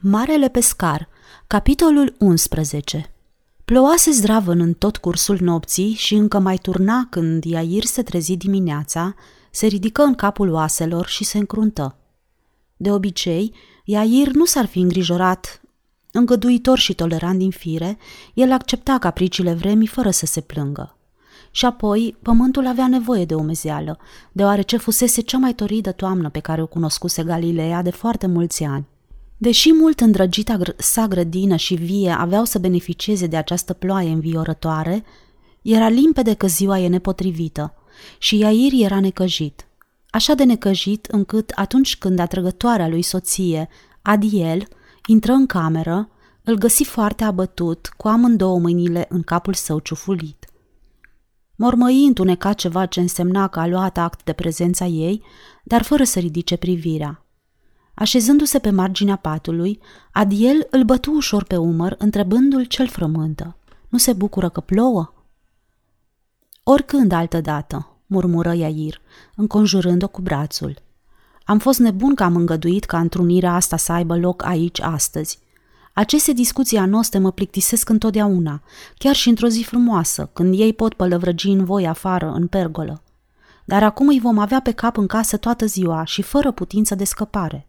Marele pescar, capitolul 11 Plouase zdravăn în tot cursul nopții și încă mai turna când Iair se trezi dimineața, se ridică în capul oaselor și se încruntă. De obicei, Iair nu s-ar fi îngrijorat. Îngăduitor și tolerant din fire, el accepta capriciile vremii fără să se plângă. Și apoi, pământul avea nevoie de umezeală, deoarece fusese cea mai toridă toamnă pe care o cunoscuse Galileea de foarte mulți ani. Deși mult îndrăgita sa grădină și vie aveau să beneficieze de această ploaie înviorătoare, era limpede că ziua e nepotrivită și Iair era necăjit. Așa de necăjit încât atunci când atrăgătoarea lui soție, Adiel, intră în cameră, îl găsi foarte abătut, cu amândouă mâinile în capul său ciufulit. Mormăi întuneca ceva ce însemna că a luat act de prezența ei, dar fără să ridice privirea. Așezându-se pe marginea patului, Adiel îl bătu ușor pe umăr, întrebându-l cel frământă. Nu se bucură că plouă? Oricând altădată, murmură Iair, înconjurând-o cu brațul. Am fost nebun că am îngăduit ca întrunirea asta să aibă loc aici astăzi. Aceste discuții noastre mă plictisesc întotdeauna, chiar și într-o zi frumoasă, când ei pot pălăvrăgi în voi afară, în pergolă. Dar acum îi vom avea pe cap în casă toată ziua și fără putință de scăpare.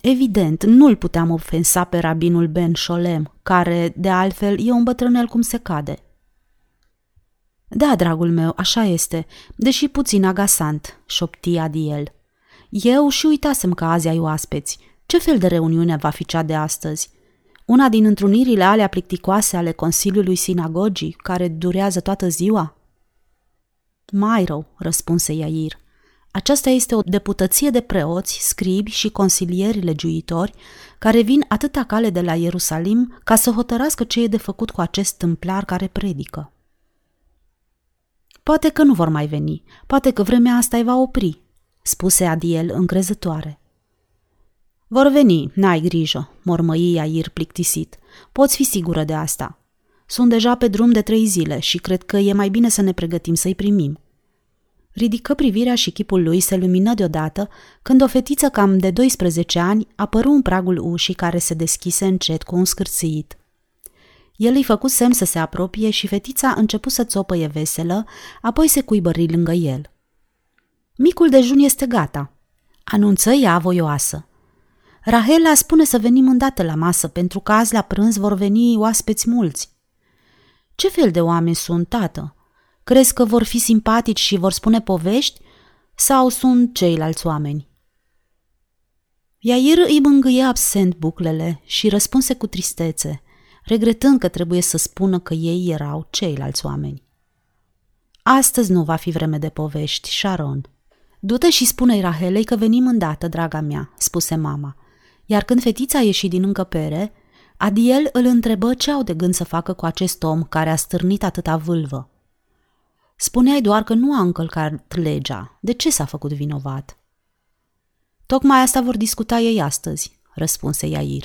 Evident, nu-l puteam ofensa pe rabinul Ben Sholem, care, de altfel, e un bătrânel cum se cade. Da, dragul meu, așa este, deși puțin agasant, șopti Adiel. Eu și uitasem că azi ai oaspeți. Ce fel de reuniune va fi cea de astăzi? Una din întrunirile alea plicticoase ale Consiliului Sinagogii, care durează toată ziua? Mai rău, răspunse Iair. Aceasta este o deputăție de preoți, scribi și consilieri legiuitori care vin atâta cale de la Ierusalim ca să hotărască ce e de făcut cu acest tâmplar care predică. Poate că nu vor mai veni, poate că vremea asta îi va opri, spuse Adiel încrezătoare. Vor veni, n-ai grijă, mormăi Iair plictisit. Poți fi sigură de asta. Sunt deja pe drum de trei zile și cred că e mai bine să ne pregătim să-i primim. Ridică privirea și chipul lui se lumină deodată când o fetiță cam de 12 ani apăru în pragul ușii care se deschise încet cu un scârțit. El îi făcu semn să se apropie și fetița începu să țopăie veselă, apoi se cuibări lângă el. Micul dejun este gata, anunță ea voioasă. Rahela spune să venim îndată la masă, pentru că azi la prânz vor veni oaspeți mulți. Ce fel de oameni sunt, tată? Crezi că vor fi simpatici și vor spune povești? Sau sunt ceilalți oameni? Iair îi mângâie absent buclele și răspunse cu tristețe, regretând că trebuie să spună că ei erau ceilalți oameni. Astăzi nu va fi vreme de povești, Sharon. Du-te și spune-i Rahelei că venim îndată, draga mea, spuse mama. Iar când fetița a ieșit din încăpere, Adiel îl întrebă ce au de gând să facă cu acest om care a stârnit atâta vâlvă. Spuneai doar că nu a încălcat legea. De ce s-a făcut vinovat? Tocmai asta vor discuta ei astăzi, răspunse Iair.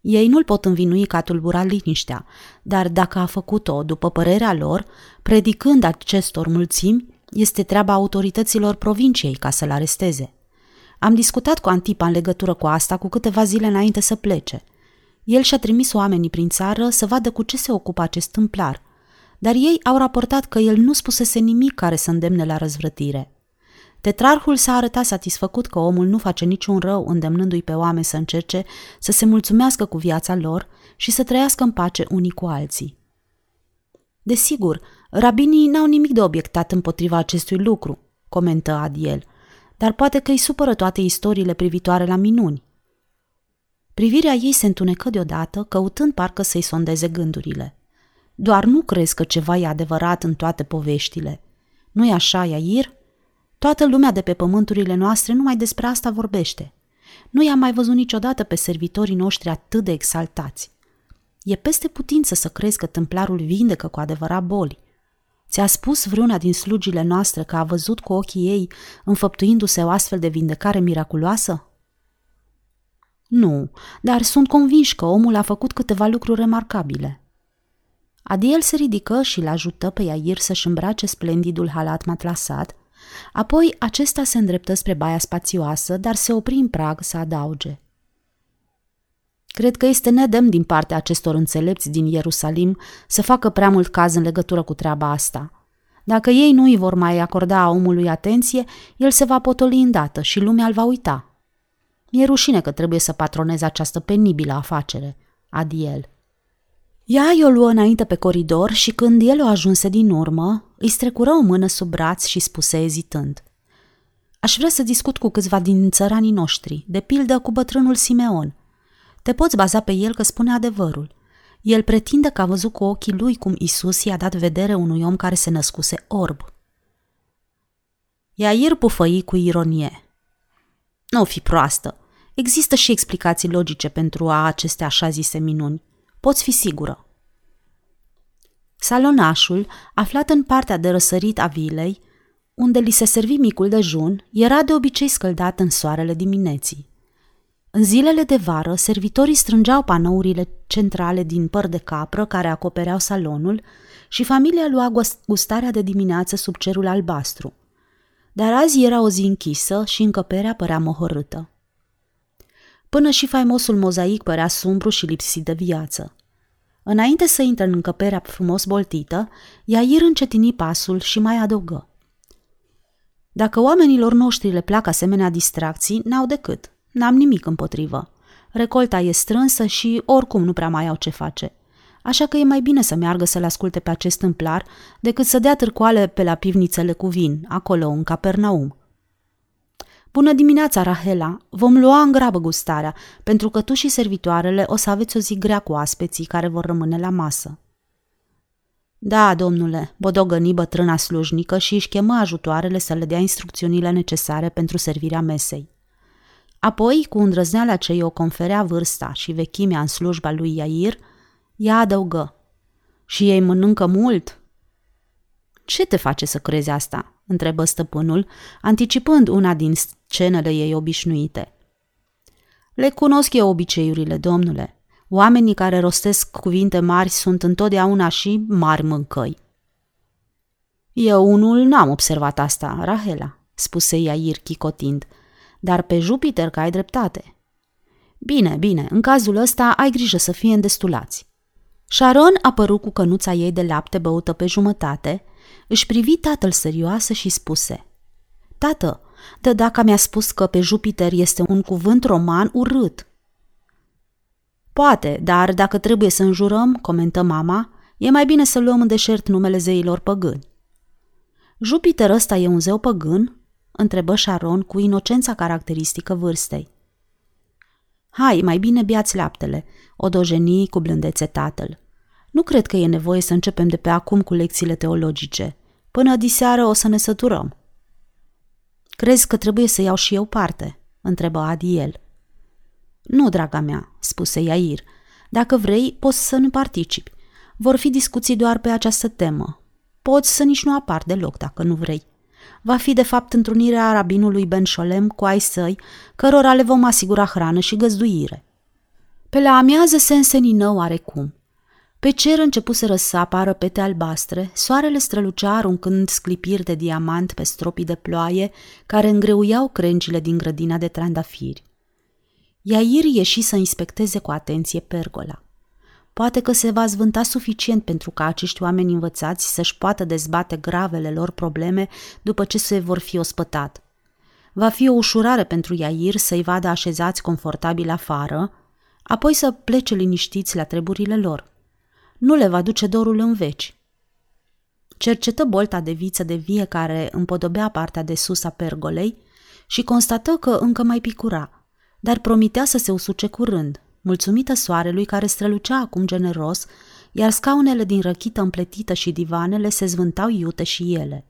Ei nu-l pot învinui că a tulburat liniștea, dar dacă a făcut-o, după părerea lor, predicând acestor mulțimi, este treaba autorităților provinciei ca să-l aresteze. Am discutat cu Antipa în legătură cu asta cu câteva zile înainte să plece. El și-a trimis oamenii prin țară să vadă cu ce se ocupă acest tâmplar – dar ei au raportat că el nu spusese nimic care să îndemne la răzvrătire. Tetrarhul s-a arătat satisfăcut că omul nu face niciun rău îndemnându-i pe oameni să încerce să se mulțumească cu viața lor și să trăiască în pace unii cu alții. Desigur, rabinii n-au nimic de obiectat împotriva acestui lucru, comentă Adiel, dar poate că îi supără toate istoriile privitoare la minuni. Privirea ei se întunecă deodată, căutând parcă să-i sondeze gândurile. Doar nu crezi că ceva e adevărat în toate poveștile. Nu-i așa, Iair? Toată lumea de pe pământurile noastre numai despre asta vorbește. Nu i-am mai văzut niciodată pe servitorii noștri atât de exaltați. E peste putință să crezi că templarul vindecă cu adevărat boli. Ți-a spus vreuna din slugile noastre că a văzut cu ochii ei înfăptuindu-se o astfel de vindecare miraculoasă? Nu, dar sunt convinși că omul a făcut câteva lucruri remarcabile. Adiel se ridică și îl ajută pe Iair să-și îmbrace splendidul halat matlasat, apoi acesta se îndreptă spre baia spațioasă, dar se opri în prag să adauge. Cred că este nedemn din partea acestor înțelepți din Ierusalim să facă prea mult caz în legătură cu treaba asta. Dacă ei nu îi vor mai acorda omului atenție, el se va potoli îndată și lumea îl va uita. Mi-e rușine că trebuie să patroneze această penibilă afacere, adiel. Ea i-o luă înainte pe coridor și când el o ajunse din urmă, îi strecură o mână sub braț și spuse ezitând. Aș vrea să discut cu câțiva din țăranii noștri, de pildă cu bătrânul Simeon. Te poți baza pe el că spune adevărul. El pretinde că a văzut cu ochii lui cum Isus i-a dat vedere unui om care se născuse orb. Iair pufăi cu ironie. Nu fi proastă. Există și explicații logice pentru a aceste așa zise minuni. Poți fi sigură. Salonașul, aflat în partea de răsărit a vilei, unde li se servi micul dejun, era de obicei scăldat în soarele dimineții. În zilele de vară, servitorii strângeau panourile centrale din păr de capră care acopereau salonul și familia lua gustarea de dimineață sub cerul albastru. Dar azi era o zi închisă și încăperea părea mohorâtă. Până și faimosul mozaic părea sumbru și lipsit de viață. Înainte să intre în încăperea frumos boltită, Iair încetini pasul și mai adăugă. Dacă oamenilor noștri le plac asemenea distracții, n-au decât. N-am nimic împotrivă. Recolta e strânsă și oricum nu prea mai au ce face. Așa că e mai bine să meargă să-l asculte pe acest tâmplar decât să dea târcoale pe la pivnițele cu vin, acolo, în Capernaum. Bună dimineața, Rahela! Vom lua în grabă gustarea, pentru că tu și servitoarele o să aveți o zi grea cu aspeții care vor rămâne la masă. Da, domnule, bodogăni bătrâna slujnică și își chemă ajutoarele să le dea instrucțiunile necesare pentru servirea mesei. Apoi, cu îndrăzneala ce i-o conferea vârsta și vechimea în slujba lui Iair, ea adăugă. Și ei mănâncă mult? Ce te face să crezi asta? Întrebă stăpânul, anticipând una din scenele ei obișnuite. Le cunosc eu obiceiurile, domnule. Oamenii care rostesc cuvinte mari sunt întotdeauna și mari mâncăi. Eu unul n-am observat asta, Rahela, spuse Iair chicotind, dar pe Jupiter că ai dreptate. Bine, bine, în cazul ăsta ai grijă să fie îndestulați. Sharon apăru cu cănuța ei de lapte băută pe jumătate, își privi tatăl serioasă și spuse Tată, de dacă mi-a spus că pe Jupiter este un cuvânt roman urât. Poate, dar dacă trebuie să înjurăm, comentă mama, e mai bine să luăm în deșert numele zeilor păgâni. Jupiter ăsta e un zeu păgân? întrebă Sharon cu inocența caracteristică vârstei. Hai, mai bine biați laptele, o dojeni cu blândețe tatăl. Nu cred că e nevoie să începem de pe acum cu lecțiile teologice. Până diseară o să ne săturăm. Crezi că trebuie să iau și eu parte? întrebă Adiel. Nu, draga mea, spuse Iair. Dacă vrei, poți să nu participi. Vor fi discuții doar pe această temă. Poți să nici nu apar deloc dacă nu vrei. Va fi de fapt întrunirea rabinului Ben Sholem cu ai săi, cărora le vom asigura hrană și găzduire. Pe la amiază se însenină oarecum. Pe cer începuse să apară pete albastre, soarele strălucea aruncând sclipiri de diamant pe stropii de ploaie care îngreuiau crengile din grădina de trandafiri. Iair ieși să inspecteze cu atenție pergola. Poate că se va zvânta suficient pentru ca acești oameni învățați să-și poată dezbate gravele lor probleme după ce se vor fi ospătat. Va fi o ușurare pentru Iair să-i vadă așezați confortabil afară, apoi să plece liniștiți la treburile lor nu le va duce dorul în veci. Cercetă bolta de viță de vie care împodobea partea de sus a pergolei și constată că încă mai picura, dar promitea să se usuce curând, mulțumită soarelui care strălucea acum generos, iar scaunele din răchită împletită și divanele se zvântau iute și ele.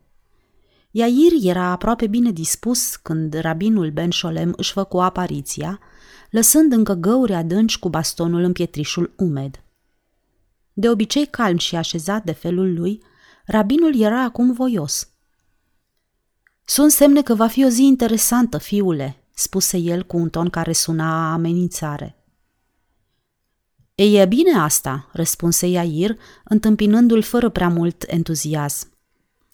Iair era aproape bine dispus când rabinul Ben Sholem își făcu apariția, lăsând încă găuri adânci cu bastonul în pietrișul umed. De obicei calm și așezat de felul lui, rabinul era acum voios. Sunt semne că va fi o zi interesantă, fiule, spuse el cu un ton care suna amenințare. Ei, e bine asta, răspunse Iair, întâmpinându-l fără prea mult entuziasm.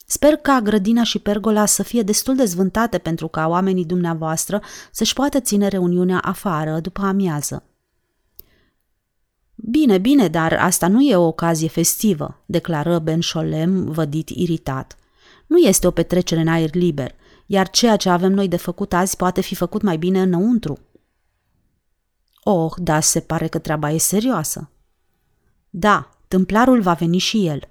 Sper ca grădina și pergola să fie destul de zvântate pentru ca oamenii dumneavoastră să-și poată ține reuniunea afară după amiază. Bine, bine, dar asta nu e o ocazie festivă, declară Ben Sholem, vădit iritat. Nu este o petrecere în aer liber, iar ceea ce avem noi de făcut azi poate fi făcut mai bine înăuntru. Oh, da, se pare că treaba e serioasă. Da, tâmplarul va veni și el.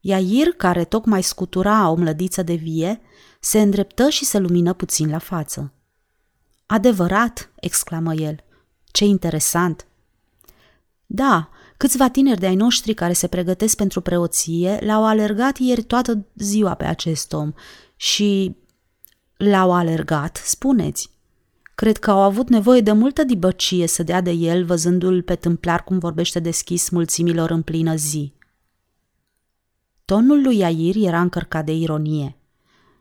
Iair, care tocmai scutura o mlădiță de vie, se îndreptă și se lumină puțin la față. Adevărat, exclamă el. Ce interesant! Da, câțiva tineri de ai noștri care se pregătesc pentru preoție l-au alergat ieri toată ziua pe acest om și l-au alergat, spuneți. Cred că au avut nevoie de multă dibăcie să dea de el, văzându-l pe tâmplar cum vorbește deschis mulțimilor în plină zi. Tonul lui Iair era încărcat de ironie.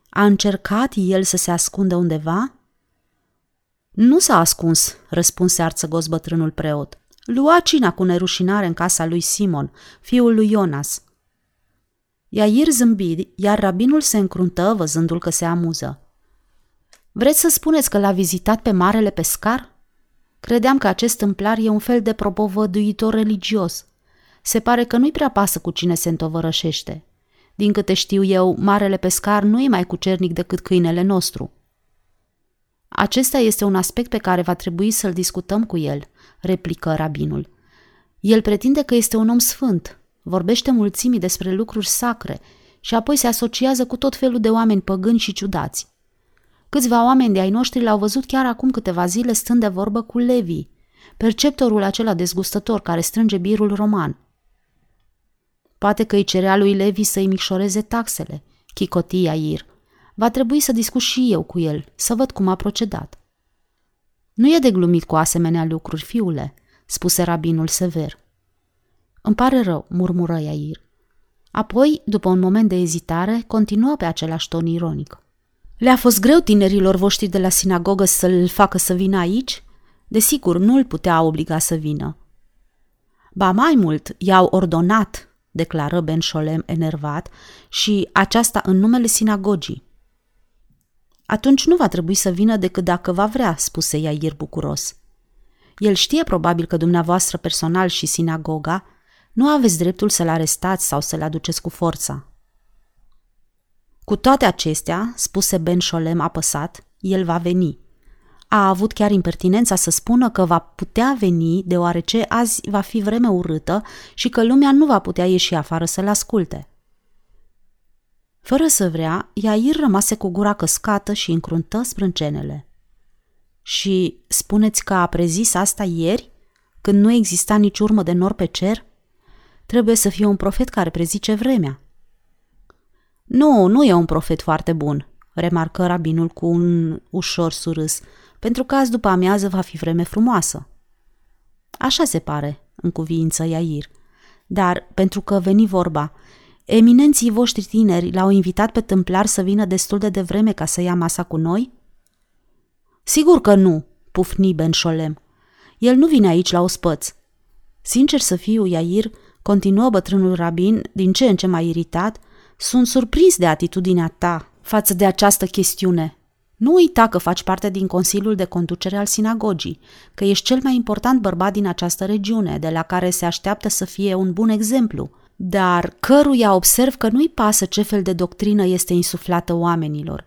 A încercat el să se ascundă undeva? Nu s-a ascuns, răspunse arțăgos bătrânul preot. Lua cina cu nerușinare în casa lui Simon, fiul lui Ionas. Iair zâmbi, iar rabinul se încruntă văzându-l că se amuză. Vreți să spuneți că l-a vizitat pe marele pescar? Credeam că acest tâmplar e un fel de propovăduitor religios. Se pare că nu-i prea pasă cu cine se întovărășește. Din câte știu eu, marele pescar nu e mai cucernic decât câinele nostru. Acesta este un aspect pe care va trebui să-l discutăm cu el, replică rabinul. El pretinde că este un om sfânt, vorbește mulțimii despre lucruri sacre și apoi se asociază cu tot felul de oameni păgâni și ciudați. Câțiva oameni de ai noștri l-au văzut chiar acum câteva zile stând de vorbă cu Levi, perceptorul acela dezgustător care strânge birul roman. Poate că îi cerea lui Levi să-i micșoreze taxele, chicotia Ir. Va trebui să discut și eu cu el, să văd cum a procedat. Nu e de glumit cu asemenea lucruri, fiule, spuse rabinul sever. Îmi pare rău, murmură Iair. Apoi, după un moment de ezitare, continuă pe același ton ironic. Le-a fost greu tinerilor voștri de la sinagogă să-l facă să vină aici? Desigur, nu îl putea obliga să vină. Ba mai mult, i-au ordonat, declară Ben Sholem enervat, și aceasta în numele sinagogii. Atunci nu va trebui să vină decât dacă va vrea, spuse Iair bucuros. El știe probabil că dumneavoastră personal și sinagoga nu aveți dreptul să-l arestați sau să-l aduceți cu forța. Cu toate acestea, spuse Ben Sholem apăsat, el va veni. A avut chiar impertinența să spună că va putea veni deoarece azi va fi vreme urâtă și că lumea nu va putea ieși afară să-l asculte. Fără să vrea, Iair rămase cu gura căscată și încruntă sprâncenele. Și spuneți că a prezis asta ieri, când nu exista nici urmă de nor pe cer? Trebuie să fie un profet care prezice vremea. Nu, nu e un profet foarte bun, remarcă rabinul cu un ușor surâs, pentru că azi după amiază va fi vreme frumoasă. Așa se pare, în cuviință Iair. Dar, pentru că veni vorba, eminenții voștri tineri l-au invitat pe tâmplar să vină destul de devreme ca să ia masa cu noi? Sigur că nu, pufni Ben Sholem. El nu vine aici la ospăț. Sincer să fiu, Iair, continuă bătrânul rabin, din ce în ce mai iritat, sunt surprins de atitudinea ta față de această chestiune. Nu uita că faci parte din Consiliul de Conducere al Sinagogii, că ești cel mai important bărbat din această regiune, de la care se așteaptă să fie un bun exemplu, dar căruia observ că nu-i pasă ce fel de doctrină este insuflată oamenilor.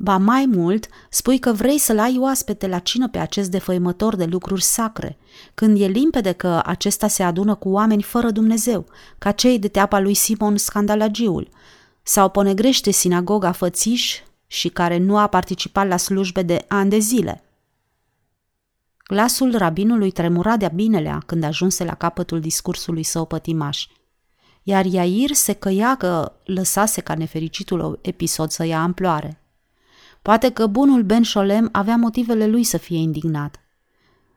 Ba mai mult, spui că vrei să-l ai oaspete la cină pe acest defăimător de lucruri sacre, când e limpede că acesta se adună cu oameni fără Dumnezeu, ca cei de teapa lui Simon Scandalagiul, sau ponegrește sinagoga fățiș și care nu a participat la slujbe de ani de zile. Glasul rabinului tremura de-a binelea când ajunse la capătul discursului său pătimaș, iar Iair se căia că lăsase ca nefericitul episod să ia amploare. Poate că bunul Ben Sholem avea motivele lui să fie indignat.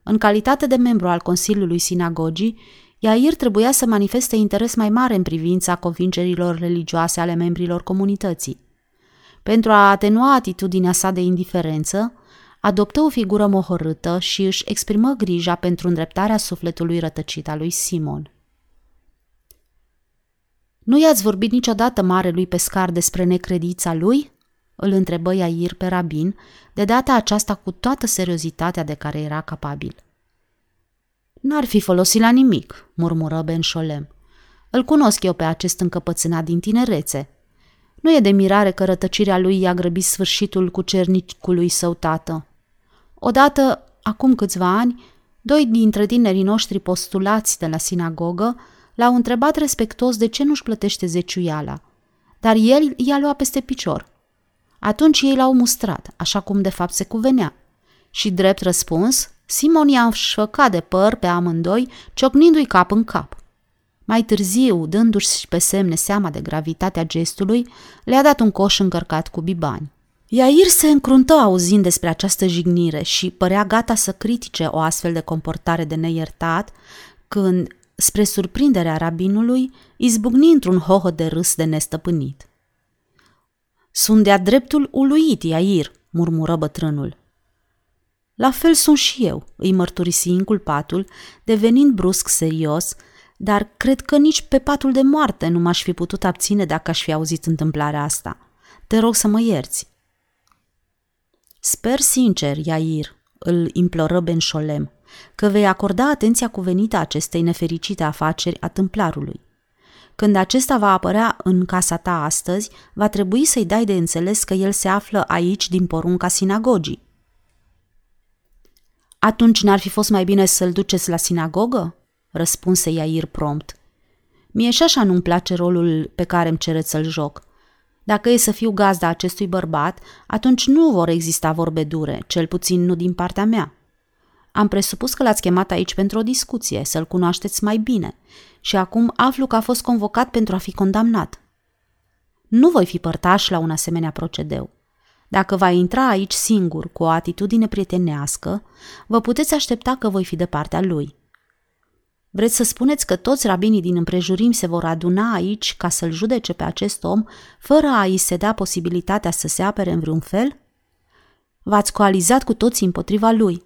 În calitate de membru al Consiliului Sinagogii, Iair trebuia să manifeste interes mai mare în privința convingerilor religioase ale membrilor comunității. Pentru a atenua atitudinea sa de indiferență, adoptă o figură mohorâtă și își exprimă grija pentru îndreptarea sufletului rătăcit al lui Simon. Nu i-ați vorbit niciodată marelui pescar despre necredița lui?" îl întrebă Iair pe rabin, de data aceasta cu toată seriozitatea de care era capabil. N-ar fi folosit la nimic, murmură Ben Sholem. Îl cunosc eu pe acest încăpățânat din tinerețe. Nu e de mirare că rătăcirea lui i-a grăbit sfârșitul cu cernicului său tată. Odată, acum câțiva ani, doi dintre tinerii noștri postulați de la sinagogă l-au întrebat respectos de ce nu-și plătește zeciuiala, dar el i-a luat peste picior. Atunci ei l-au mustrat, așa cum de fapt se cuvenea. Și drept răspuns, Simon i-a înșfăcat de păr pe amândoi, ciocnindu-i cap în cap. Mai târziu, dându-și pe semne seama de gravitatea gestului, le-a dat un coș încărcat cu bibani. Iair se încruntă auzind despre această jignire și părea gata să critique o astfel de comportare de neiertat, când, spre surprinderea rabinului, izbucni într-un hoho de râs de nestăpânit. Sunt de-a dreptul uluit, Iair, murmură bătrânul. La fel sunt și eu, îi mărturisi inculpatul, devenind brusc serios, dar cred că nici pe patul de moarte nu m-aș fi putut abține dacă aș fi auzit întâmplarea asta. Te rog să mă ierți. Sper sincer, Iair, îl imploră Ben Sholem, că vei acorda atenția cuvenită acestei nefericite afaceri a tâmplarului. Când acesta va apărea în casa ta astăzi, va trebui să-i dai de înțeles că el se află aici din porunca sinagogii. Atunci n-ar fi fost mai bine să-l duceți la sinagogă? răspunse Iair prompt. Mie și așa nu-mi place rolul pe care îmi cereți să-l joc. Dacă e să fiu gazda acestui bărbat, atunci nu vor exista vorbe dure, cel puțin nu din partea mea. Am presupus că l-ați chemat aici pentru o discuție, să-l cunoașteți mai bine, și acum aflu că a fost convocat pentru a fi condamnat. Nu voi fi părtaș la un asemenea procedeu. Dacă va intra aici singur, cu o atitudine prietenească, vă puteți aștepta că voi fi de partea lui. Vreți să spuneți că toți rabinii din împrejurim se vor aduna aici ca să-l judece pe acest om, fără a i se dea posibilitatea să se apere în vreun fel? V-ați coalizat cu toții împotriva lui.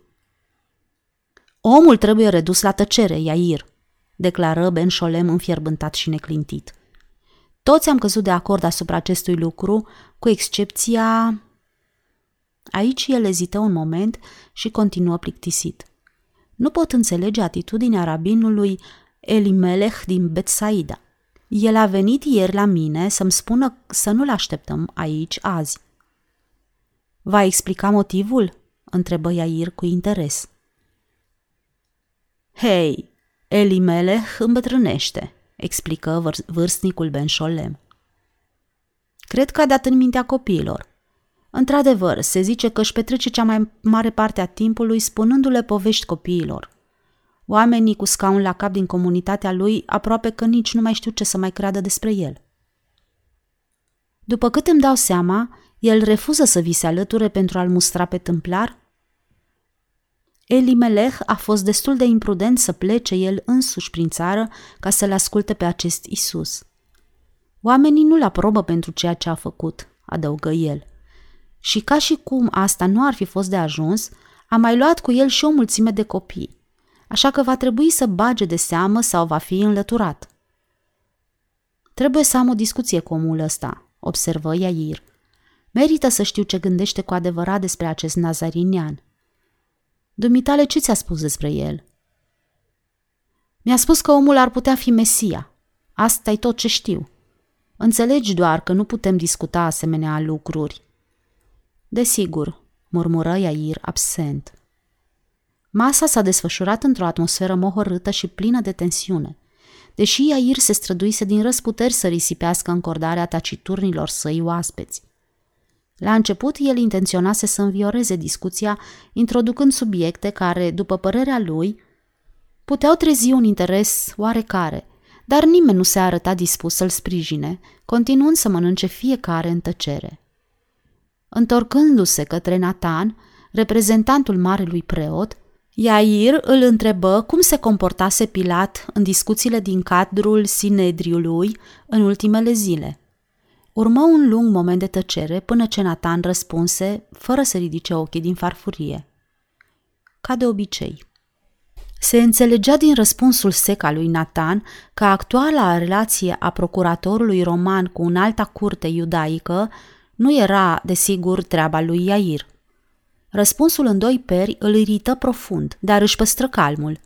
Omul trebuie redus la tăcere, Iair, declară Ben Sholem înfierbântat și neclintit. Toți am căzut de acord asupra acestui lucru, cu excepția... Aici el ezită un moment și continuă plictisit. Nu pot înțelege atitudinea rabinului Elimelech din Betsaida. El a venit ieri la mine să-mi spună să nu-l așteptăm aici azi. Va explica motivul? întrebă Iair cu interes. Hei, Elimelech îmbătrânește, explică vâr- vârstnicul Ben Sholem. Cred că a dat în mintea copiilor. Într-adevăr, se zice că își petrece cea mai mare parte a timpului spunându-le povești copiilor. Oamenii cu scaun la cap din comunitatea lui aproape că nici nu mai știu ce să mai creadă despre el. După cât îmi dau seama, el refuză să vi se alăture pentru a-l mustra pe tâmplar? Elimelech a fost destul de imprudent să plece el însuși prin țară ca să-l asculte pe acest Isus. Oamenii nu-l aprobă pentru ceea ce a făcut, adăugă el – și ca și cum asta nu ar fi fost de ajuns, a mai luat cu el și o mulțime de copii, așa că va trebui să bage de seamă sau va fi înlăturat. Trebuie să am o discuție cu omul ăsta, observă Iair. Merită să știu ce gândește cu adevărat despre acest nazarinian. Dumitale, ce ți-a spus despre el? Mi-a spus că omul ar putea fi Mesia. Asta e tot ce știu. Înțelegi doar că nu putem discuta asemenea lucruri. Desigur, murmură Iair absent. Masa s-a desfășurat într-o atmosferă mohorâtă și plină de tensiune. Deși Iair se străduise din răsputeri să risipească încordarea taciturnilor săi oaspeți. La început, el intenționase să învioreze discuția, introducând subiecte care, după părerea lui, puteau trezi un interes oarecare, dar nimeni nu se arăta dispus să-l sprijine, continuând să mănânce fiecare în tăcere. Întorcându-se către Natan, reprezentantul marelui preot, Iair îl întrebă cum se comportase Pilat în discuțiile din cadrul Sinedriului în ultimele zile. Urmă un lung moment de tăcere până ce Natan răspunse, fără să ridice ochii din farfurie. Ca de obicei. Se înțelegea din răspunsul sec al lui Natan că actuala relație a procuratorului roman cu un alta curte iudaică nu era, desigur, treaba lui Iair. Răspunsul în doi peri îl irită profund, dar își păstră calmul.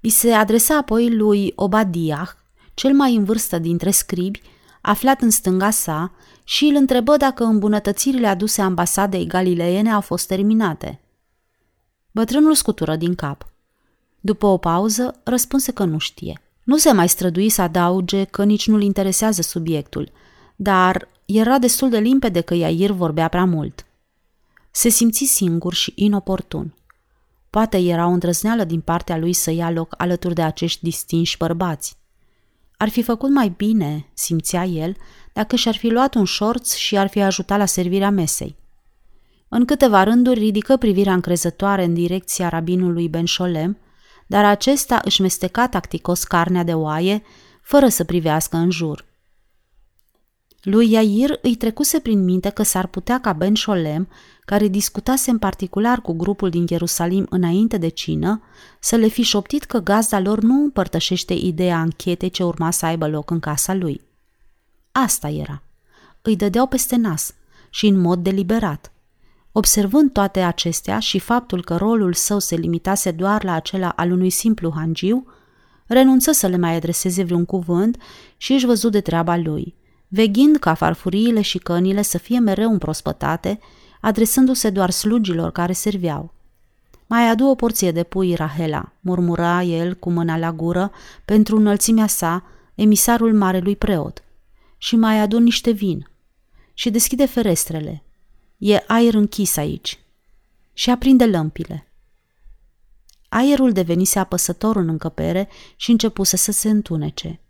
I se adresa apoi lui Obadiah, cel mai în vârstă dintre scribi, aflat în stânga sa, și îl întrebă dacă îmbunătățirile aduse ambasadei galileene au fost terminate. Bătrânul scutură din cap. După o pauză, răspunse că nu știe. Nu se mai strădui să adauge că nici nu-l interesează subiectul, dar era destul de limpede că Iair vorbea prea mult. Se simți singur și inoportun. Poate era o îndrăzneală din partea lui să ia loc alături de acești distinși bărbați. Ar fi făcut mai bine, simțea el, dacă și-ar fi luat un șorț și ar fi ajutat la servirea mesei. În câteva rânduri ridică privirea încrezătoare în direcția rabinului Ben Sholem, dar acesta își mesteca tacticos carnea de oaie, fără să privească în jur. Lui Iair îi trecuse prin minte că s-ar putea ca Ben Sholem, care discutase în particular cu grupul din Ierusalim înainte de cină, să le fi șoptit că gazda lor nu împărtășește ideea anchetei ce urma să aibă loc în casa lui. Asta era. Îi dădeau peste nas și în mod deliberat. Observând toate acestea și faptul că rolul său se limitase doar la acela al unui simplu hangiu, renunță să le mai adreseze vreun cuvânt și își văzut de treaba lui – veghind ca farfuriile și cănile să fie mereu împrospătate, adresându-se doar slugilor care serveau. Mai adu o porție de pui, Rahela, murmura el cu mâna la gură, pentru înălțimea sa, emisarul marelui preot. Și mai adu niște vin. Și deschide ferestrele. E aer închis aici. Și aprinde lămpile. Aerul devenise apăsător în încăpere și începuse să se întunece.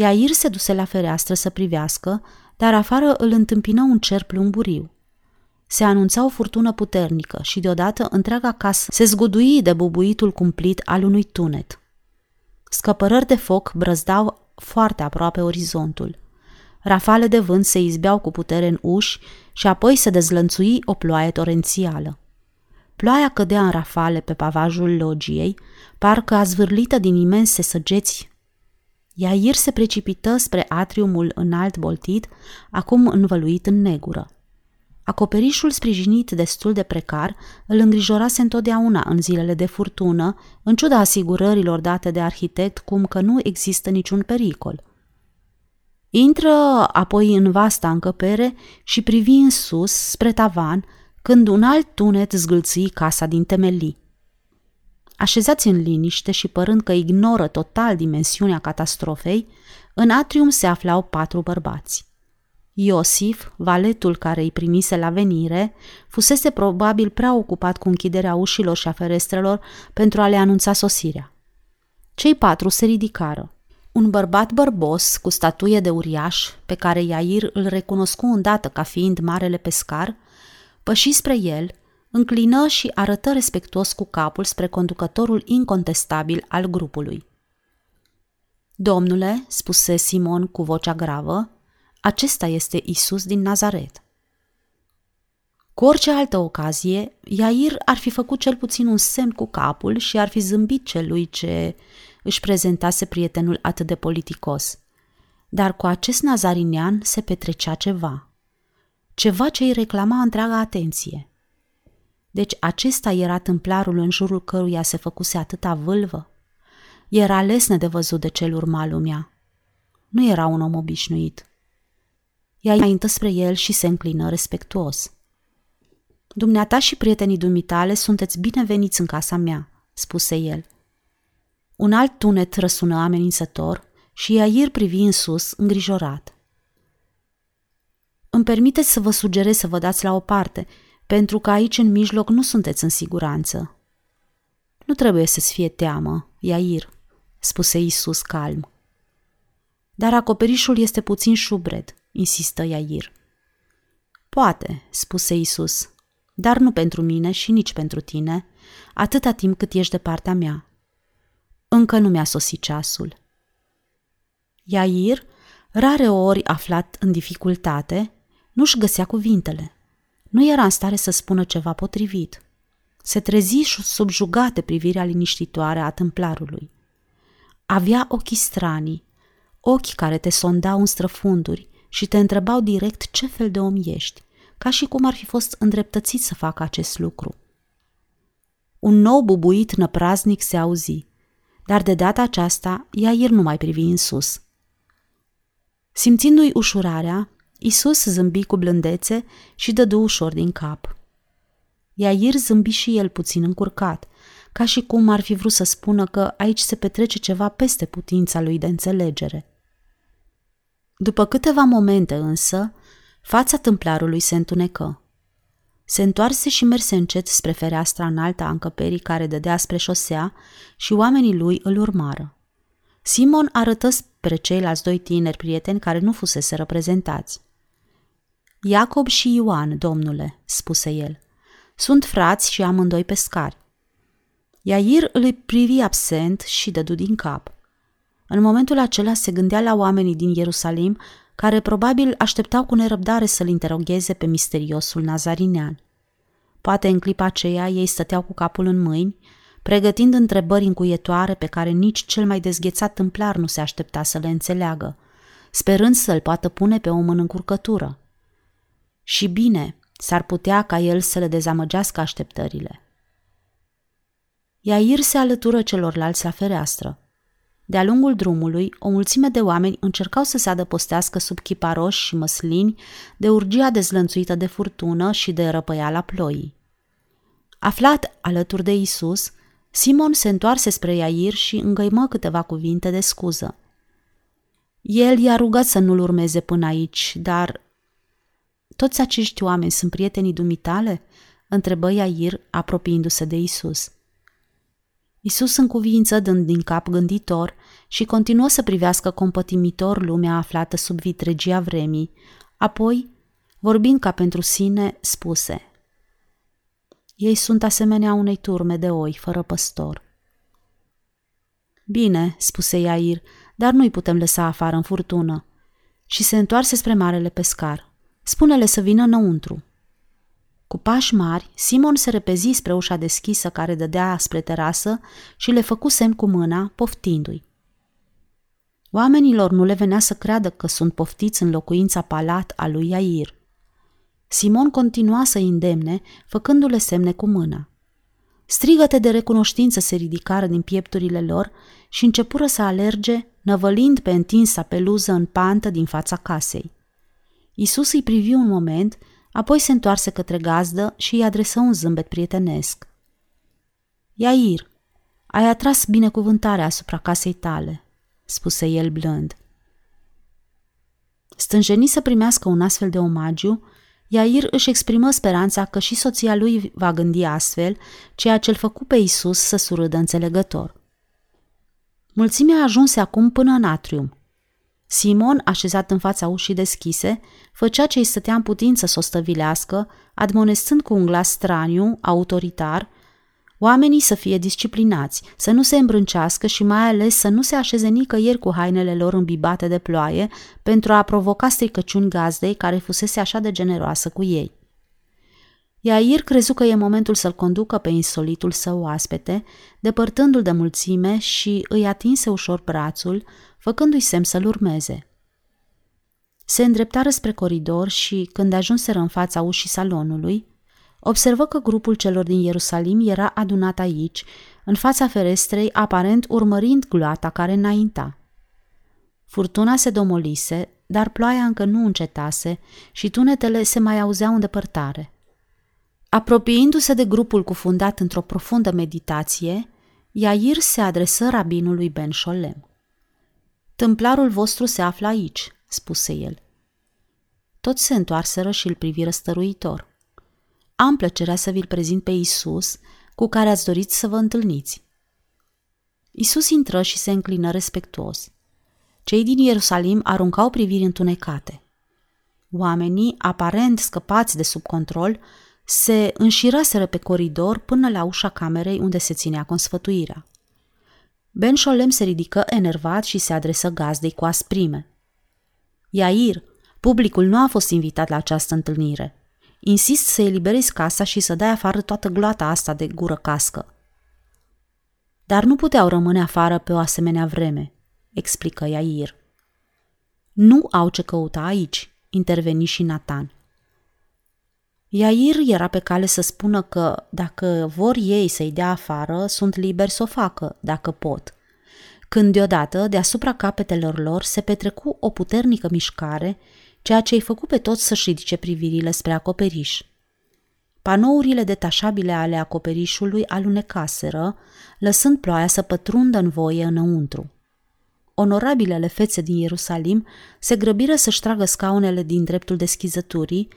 Iair se duse la fereastră să privească, dar afară îl întâmpină un cer plumburiu. Se anunța o furtună puternică și deodată întreaga casă se zgudui de bubuitul cumplit al unui tunet. Scăpărări de foc brăzdau foarte aproape orizontul. Rafale de vânt se izbeau cu putere în uși și apoi se dezlănțui o ploaie torențială. Ploaia cădea în rafale pe pavajul logiei, parcă azvârlită din imense săgeți Iair se precipită spre atriumul înalt boltit, acum învăluit în negură. Acoperișul sprijinit destul de precar îl îngrijorase întotdeauna în zilele de furtună, în ciuda asigurărilor date de arhitect cum că nu există niciun pericol. Intră apoi în vasta încăpere și privi în sus, spre tavan, când un alt tunet zgâlții casa din temelii. Așezați în liniște și părând că ignoră total dimensiunea catastrofei, în atrium se aflau patru bărbați. Iosif, valetul care îi primise la venire, fusese probabil prea ocupat cu închiderea ușilor și a ferestrelor pentru a le anunța sosirea. Cei patru se ridicară. Un bărbat bărbos, cu statuie de uriaș, pe care Iair îl recunoscu îndată ca fiind marele pescar, păși spre el înclină și arătă respectuos cu capul spre conducătorul incontestabil al grupului. Domnule, spuse Simon cu vocea gravă, acesta este Isus din Nazaret. Cu orice altă ocazie, Iair ar fi făcut cel puțin un semn cu capul și ar fi zâmbit celui ce își prezentase prietenul atât de politicos. Dar cu acest nazarinean se petrecea ceva. Ceva ce îi reclama întreaga atenție. Deci acesta era tâmplarul în jurul căruia se făcuse atâta vâlvă? Era lesne de văzut de cel urma lumea. Nu era un om obișnuit. Ea înaintă spre el și se înclină respectuos. Dumneata și prietenii dumitale sunteți bineveniți în casa mea, spuse el. Un alt tunet răsună amenințător și Iair privi în sus, îngrijorat. Îmi permiteți să vă sugerez să vă dați la o parte – pentru că aici în mijloc nu sunteți în siguranță. Nu trebuie să-ți fie teamă, Iair, spuse Isus calm. Dar acoperișul este puțin șubred, insistă Iair. Poate, spuse Isus, dar nu pentru mine și nici pentru tine, atâta timp cât ești de partea mea. Încă nu mi-a sosit ceasul. Iair, rare ori aflat în dificultate, nu-și găsea cuvintele. Nu era în stare să spună ceva potrivit. Se trezi subjugate privirea liniștitoare a templarului. Avea ochii stranii, ochi care te sondau în străfunduri și te întrebau direct ce fel de om ești, ca și cum ar fi fost îndreptățit să facă acest lucru. Un nou bubuit năpraznic se auzi. Dar de data aceasta, Iair nu mai privi în sus. Simțindu-i ușurarea, Isus zâmbi cu blândețe și dădu ușor din cap. Iair zâmbi și el puțin încurcat, ca și cum ar fi vrut să spună că aici se petrece ceva peste putința lui de înțelegere. După câteva momente însă, fața tâmplarului se întunecă. Se întoarse și merse încet spre fereastra înaltă a încăperii care dădea spre șosea și oamenii lui îl urmară. Simon arătă spre ceilalți doi tineri prieteni care nu fusese reprezentați. Iacob și Ioan, domnule, spuse el. Sunt frați și amândoi pescari. Iair îl privi absent și dădu din cap. În momentul acela se gândea la oamenii din Ierusalim care probabil așteptau cu nerăbdare să-l interogheze pe misteriosul nazarinean. Poate în clipa aceea ei stăteau cu capul în mâini, pregătind întrebări încuietoare pe care nici cel mai dezghețat tâmplar nu se aștepta să le înțeleagă, sperând să-l poată pune pe om în încurcătură. Și bine, s-ar putea ca el să le dezamăgească așteptările. Iair se alătură celorlalți la fereastră. De-a lungul drumului, o mulțime de oameni încercau să se adăpostească sub chiparoși și măslini de urgia dezlănțuită de furtună și de răpăiala ploii. Aflat alături de Isus, Simon se întoarse spre Iair și îngăimă câteva cuvinte de scuză. El i-a rugat să nu-l urmeze până aici, dar... Toți acești oameni sunt prietenii dumitale? întrebă Iair, apropiindu-se de Isus. Isus în cuvință dând din cap gânditor și continuă să privească compătimitor lumea aflată sub vitregia vremii, apoi, vorbind ca pentru sine, spuse Ei sunt asemenea unei turme de oi fără păstor. Bine, spuse Iair, dar nu-i putem lăsa afară în furtună. Și se întoarse spre marele pescar. Spune-le să vină înăuntru. Cu pași mari, Simon se repezi spre ușa deschisă care dădea spre terasă și le făcu semn cu mâna, poftindu-i. Oamenilor nu le venea să creadă că sunt poftiți în locuința palat a lui Iair. Simon continua să îndemne, făcându-le semne cu mâna. Strigăte de recunoștință se ridicară din piepturile lor și începură să alerge, năvălind pe întinsa peluză în pantă din fața casei. Isus îi privi un moment Apoi se întoarse către gazdă și îi adresă un zâmbet prietenesc. Iair, ai atras binecuvântarea asupra casei tale, spuse el blând. Stânjenit să primească un astfel de omagiu, Iair își exprimă speranța că și soția lui va gândi astfel, ceea ce îl făcu pe Isus să surâdă înțelegător. Mulțimea ajunse acum până în atrium. Simon, așezat în fața ușii deschise, făcea ce îi stătea în putință să o stăvilească, admonestând cu un glas straniu, autoritar, oamenii să fie disciplinați, să nu se îmbrâncească și mai ales să nu se așeze nicăieri cu hainele lor îmbibate de ploaie pentru a provoca stricăciuni gazdei care fusese așa de generoasă cu ei. Iair crezu că e momentul să-l conducă pe insolitul său oaspete, depărtându-l de mulțime și îi atinse ușor brațul, făcându-i semn să-l urmeze. Se îndreptară spre coridor și, când ajunseră în fața ușii salonului, observă că grupul celor din Ierusalim era adunat aici, în fața ferestrei, aparent urmărind gloata care înainta. Furtuna se domolise, dar ploaia încă nu încetase și tunetele se mai auzeau în depărtare. Apropiindu-se de grupul cufundat într-o profundă meditație, Iair se adresă rabinului Ben Sholem. Tâmplarul vostru se află aici, spuse el. Toți se întoarseră și îl priviră stăruitor. Am plăcerea să vi-l prezint pe Isus, cu care ați dorit să vă întâlniți. Isus intră și se înclină respectuos. Cei din Ierusalim aruncau priviri întunecate. Oamenii, aparent scăpați de sub control, se înșiraseră pe coridor până la ușa camerei unde se ținea consfătuirea. Ben Sholem se ridică enervat și se adresă gazdei cu asprime. Iair, publicul nu a fost invitat la această întâlnire. Insist să eliberezi casa și să dai afară toată gloata asta de gură cască. Dar nu puteau rămâne afară pe o asemenea vreme, explică Iair. Nu au ce căuta aici, interveni și Nathan. Iair era pe cale să spună că, dacă vor ei să-i dea afară, sunt liberi să o facă, dacă pot. când deodată, deasupra capetelor lor, se petrecu o puternică mișcare, ceea ce îi făcu pe toți să-și ridice privirile spre acoperiș. Panourile detașabile ale acoperișului alunecaseră, lăsând ploaia să pătrundă în voie înăuntru. Onorabilele fețe din Ierusalim se grăbiră să-și tragă scaunele din dreptul deschizăturii,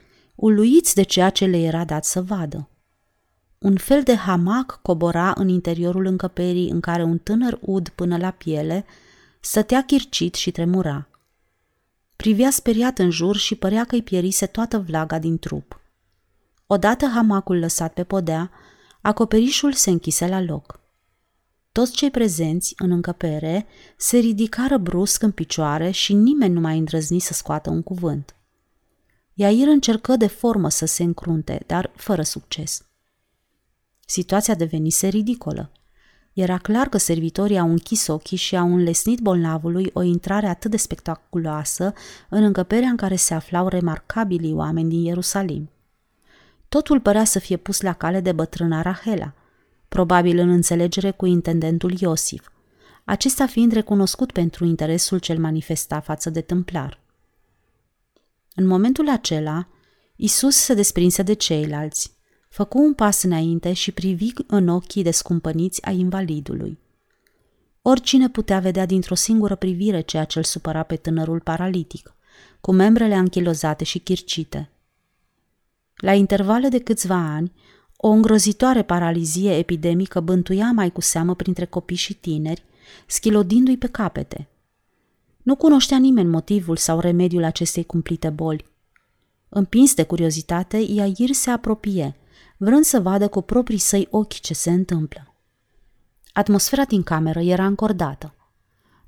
uluiți de ceea ce le era dat să vadă. Un fel de hamac cobora în interiorul încăperii în care un tânăr ud până la piele stătea chircit și tremura. Privea speriat în jur și părea că îi pierise toată vlaga din trup. Odată hamacul lăsat pe podea, acoperișul se închise la loc. Toți cei prezenți în încăpere se ridicară brusc în picioare și nimeni nu mai îndrăzni să scoată un cuvânt. Iair încercă de formă să se încrunte, dar fără succes. Situația devenise ridicolă. Era clar că servitorii au închis ochii și au înlesnit bolnavului o intrare atât de spectaculoasă în încăperea în care se aflau remarcabilii oameni din Ierusalim. Totul părea să fie pus la cale de bătrâna Rahela, probabil în înțelegere cu intendentul Iosif, acesta fiind recunoscut pentru interesul cel manifesta față de tâmplar. În momentul acela, Isus se desprinse de ceilalți, făcu un pas înainte și privi în ochii descumpăniți ai invalidului. Oricine putea vedea dintr-o singură privire ceea ce îl supăra pe tânărul paralitic, cu membrele anchilozate și chircite. La intervale de câțiva ani, o îngrozitoare paralizie epidemică bântuia mai cu seamă printre copii și tineri, schilodindu-i pe capete. Nu cunoștea nimeni motivul sau remediul acestei cumplite boli. Împins de curiozitate, Iair se apropie, vrând să vadă cu proprii săi ochi ce se întâmplă. Atmosfera din cameră era încordată.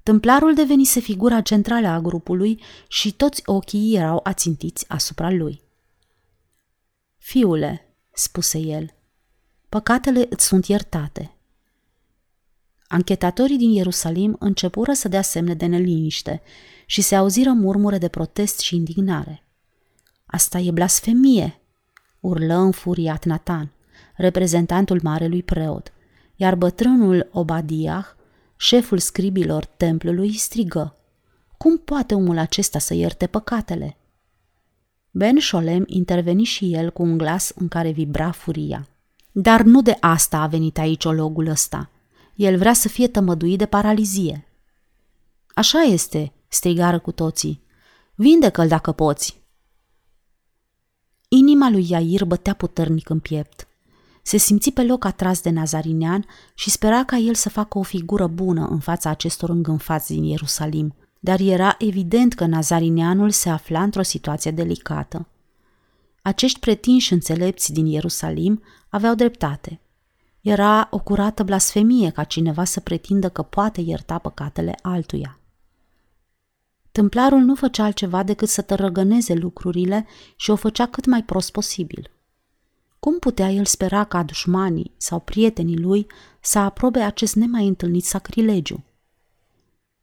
Tâmplarul devenise figura centrală a grupului și toți ochii erau ațintiți asupra lui. Fiule, spuse el, păcatele îți sunt iertate. Anchetatorii din Ierusalim începură să dea semne de neliniște și se auziră murmure de protest și indignare. Asta e blasfemie, urlă înfuriat Natan, reprezentantul marelui preot, iar bătrânul Obadiah, șeful scribilor templului, strigă. Cum poate omul acesta să ierte păcatele? Ben Sholem interveni și el cu un glas în care vibra furia. Dar nu de asta a venit aici ologul ăsta. El vrea să fie tămăduit de paralizie. Așa este, strigară cu toții. Vindecă-l dacă poți. Inima lui Iair bătea puternic în piept. Se simți pe loc atras de Nazarinean și spera ca el să facă o figură bună în fața acestor îngânfați din Ierusalim – dar era evident că Nazarineanul se afla într-o situație delicată. Acești pretinși înțelepți din Ierusalim aveau dreptate. Era o curată blasfemie ca cineva să pretindă că poate ierta păcatele altuia. Tâmplarul nu făcea altceva decât să tărăgăneze lucrurile și o făcea cât mai prost posibil. Cum putea el spera ca dușmanii sau prietenii lui să aprobe acest nemai întâlnit sacrilegiu?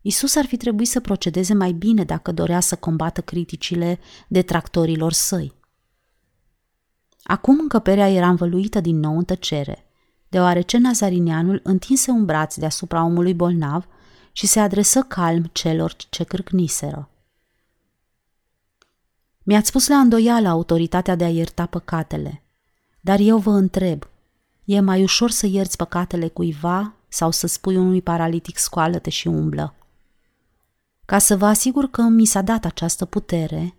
Isus ar fi trebuit să procedeze mai bine dacă dorea să combată criticile detractorilor săi. Acum încăperea era învăluită din nou în tăcere, deoarece Nazarineanul întinse un braț deasupra omului bolnav și se adresă calm celor ce cârcniseră. Mi-ați spus la îndoială autoritatea de a ierta păcatele, dar eu vă întreb, e mai ușor să ierți păcatele cuiva sau să spui unui paralitic scoală-te și umblă? Ca să vă asigur că mi s-a dat această putere,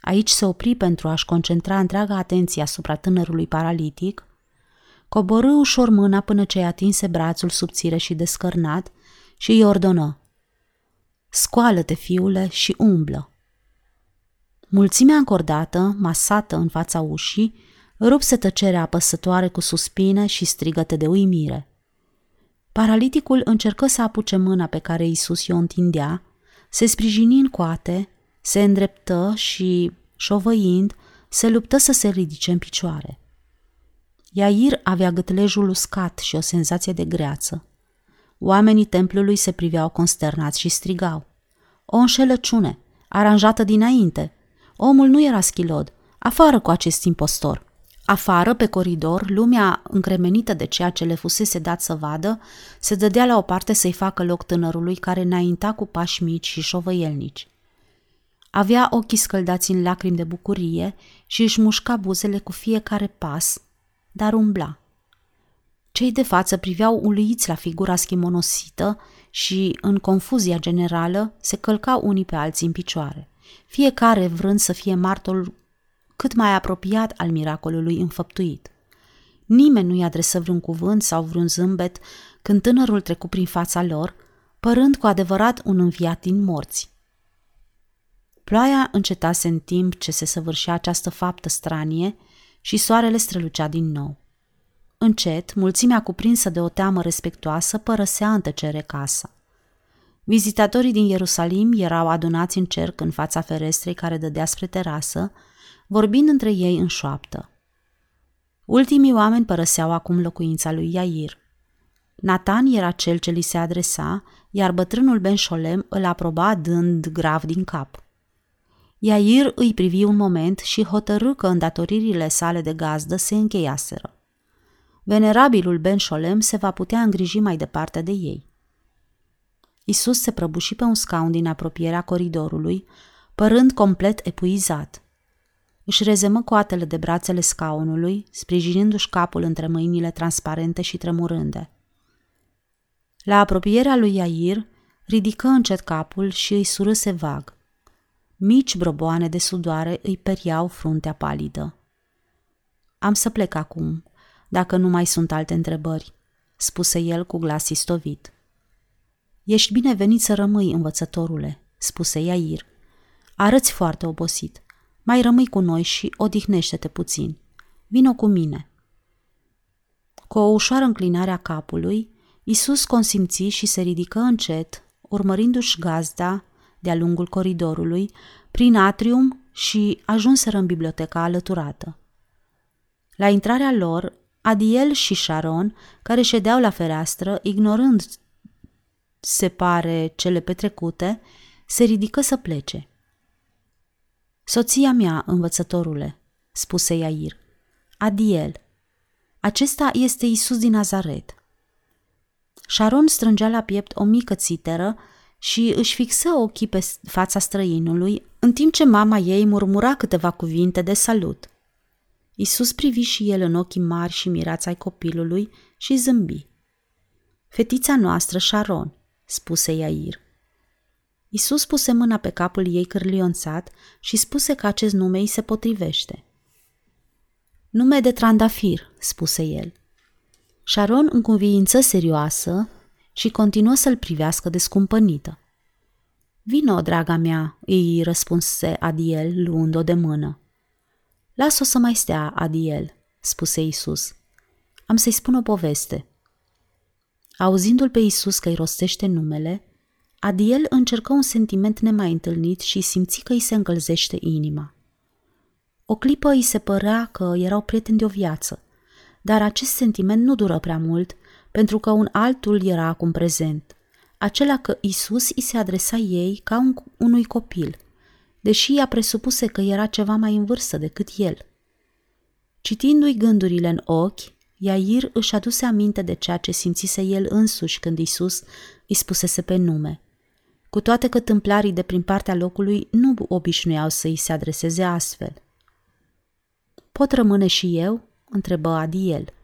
aici se opri pentru a-și concentra întreaga atenție asupra tânărului paralitic, coborâ ușor mâna până ce i-a atinse brațul subțire și descărnat și îi ordonă Scoală-te, fiule, și umblă. Mulțimea încordată, masată în fața ușii, rupse tăcerea apăsătoare cu suspine și strigăte de uimire. Paraliticul încercă să apuce mâna pe care Isus i-o întindea, se sprijini în coate, se îndreptă și, șovăind, se luptă să se ridice în picioare. Iair avea gâtlejul uscat și o senzație de greață. Oamenii templului se priveau consternați și strigau. O înșelăciune, aranjată dinainte. Omul nu era schilod. Afară cu acest impostor. Afară, pe coridor, lumea, încremenită de ceea ce le fusese dat să vadă, se dădea la o parte să-i facă loc tânărului care înainta cu pași mici și șovăielnici. Avea ochii scăldați în lacrimi de bucurie și își mușca buzele cu fiecare pas, dar umbla. Cei de față priveau uluiți la figura schimonosită și, în confuzia generală, se călcau unii pe alții în picioare, fiecare vrând să fie martorul cât mai apropiat al miracolului înfăptuit. Nimeni nu-i adresă vreun cuvânt sau vreun zâmbet când tânărul trecu prin fața lor, părând cu adevărat un înviat din morți. Ploaia încetase în timp ce se săvârșea această faptă stranie și soarele strălucea din nou. Încet, mulțimea cuprinsă de o teamă respectuoasă părăsea în tăcere casa. Vizitatorii din Ierusalim erau adunați în cerc în fața ferestrei care dădea spre terasă, vorbind între ei în șoaptă. Ultimii oameni părăseau acum locuința lui Iair. Nathan era cel ce li se adresa, iar bătrânul Ben Sholem îl aproba dând grav din cap. Iair îi privi un moment și hotărâ că îndatoririle sale de gazdă se încheiaseră. Venerabilul Ben Sholem se va putea îngriji mai departe de ei. Isus se prăbuși pe un scaun din apropierea coridorului, părând complet epuizat. Își rezemă coatele de brațele scaunului, sprijinindu-și capul între mâinile transparente și tremurânde. La apropierea lui Iair, ridică încet capul și îi surâse vag. Mici broboane de sudoare îi periau fruntea palidă. Am să plec acum, dacă nu mai sunt alte întrebări, spuse el cu glas istovit. Ești binevenit să rămâi, învățătorule, spuse Iair. Arăți foarte obosit. Mai rămâi cu noi și odihnește-te puțin. Vino cu mine. Cu o ușoară înclinare a capului, Isus consimți și se ridică încet, urmărindu-și gazda de-a lungul coridorului, prin atrium și ajunseră în biblioteca alăturată. La intrarea lor, Adiel și Sharon, care ședeau la fereastră, ignorând, se pare, cele petrecute, se ridică să plece. Soția mea, învățătorule, spuse Iair. Adiel. Acesta este Isus din Nazaret. Sharon strângea la piept o mică țiteră și își fixă ochii pe fața străinului, în timp ce mama ei murmura câteva cuvinte de salut. Isus privi și el în ochii mari și mirați ai copilului și zâmbi. Fetița noastră, Sharon, spuse Iair. Isus puse mâna pe capul ei cârlionțat și spuse că acest nume îi se potrivește. Nume de trandafir, spuse el. Sharon, în conviință serioasă, și continuă să-l privească descumpănită. Vino, draga mea, îi răspunse Adiel, luând-o de mână. Las-o să mai stea, Adiel, spuse Isus. Am să-i spun o poveste. Auzindu-l pe Isus că îi rostește numele, Adiel încercă un sentiment nemai întâlnit și simți că îi se încălzește inima. O clipă îi se părea că erau prieteni de o viață, dar acest sentiment nu dură prea mult, pentru că un altul era acum prezent, acela că Isus îi se adresa ei ca un, unui copil, deși ea presupuse că era ceva mai în vârstă decât el. Citindu-i gândurile în ochi, Iair își aduse aminte de ceea ce simțise el însuși când Isus îi spusese pe nume. Cu toate că tâmplarii de prin partea locului nu obișnuiau să îi se adreseze astfel. Pot rămâne și eu?" întrebă Adiel.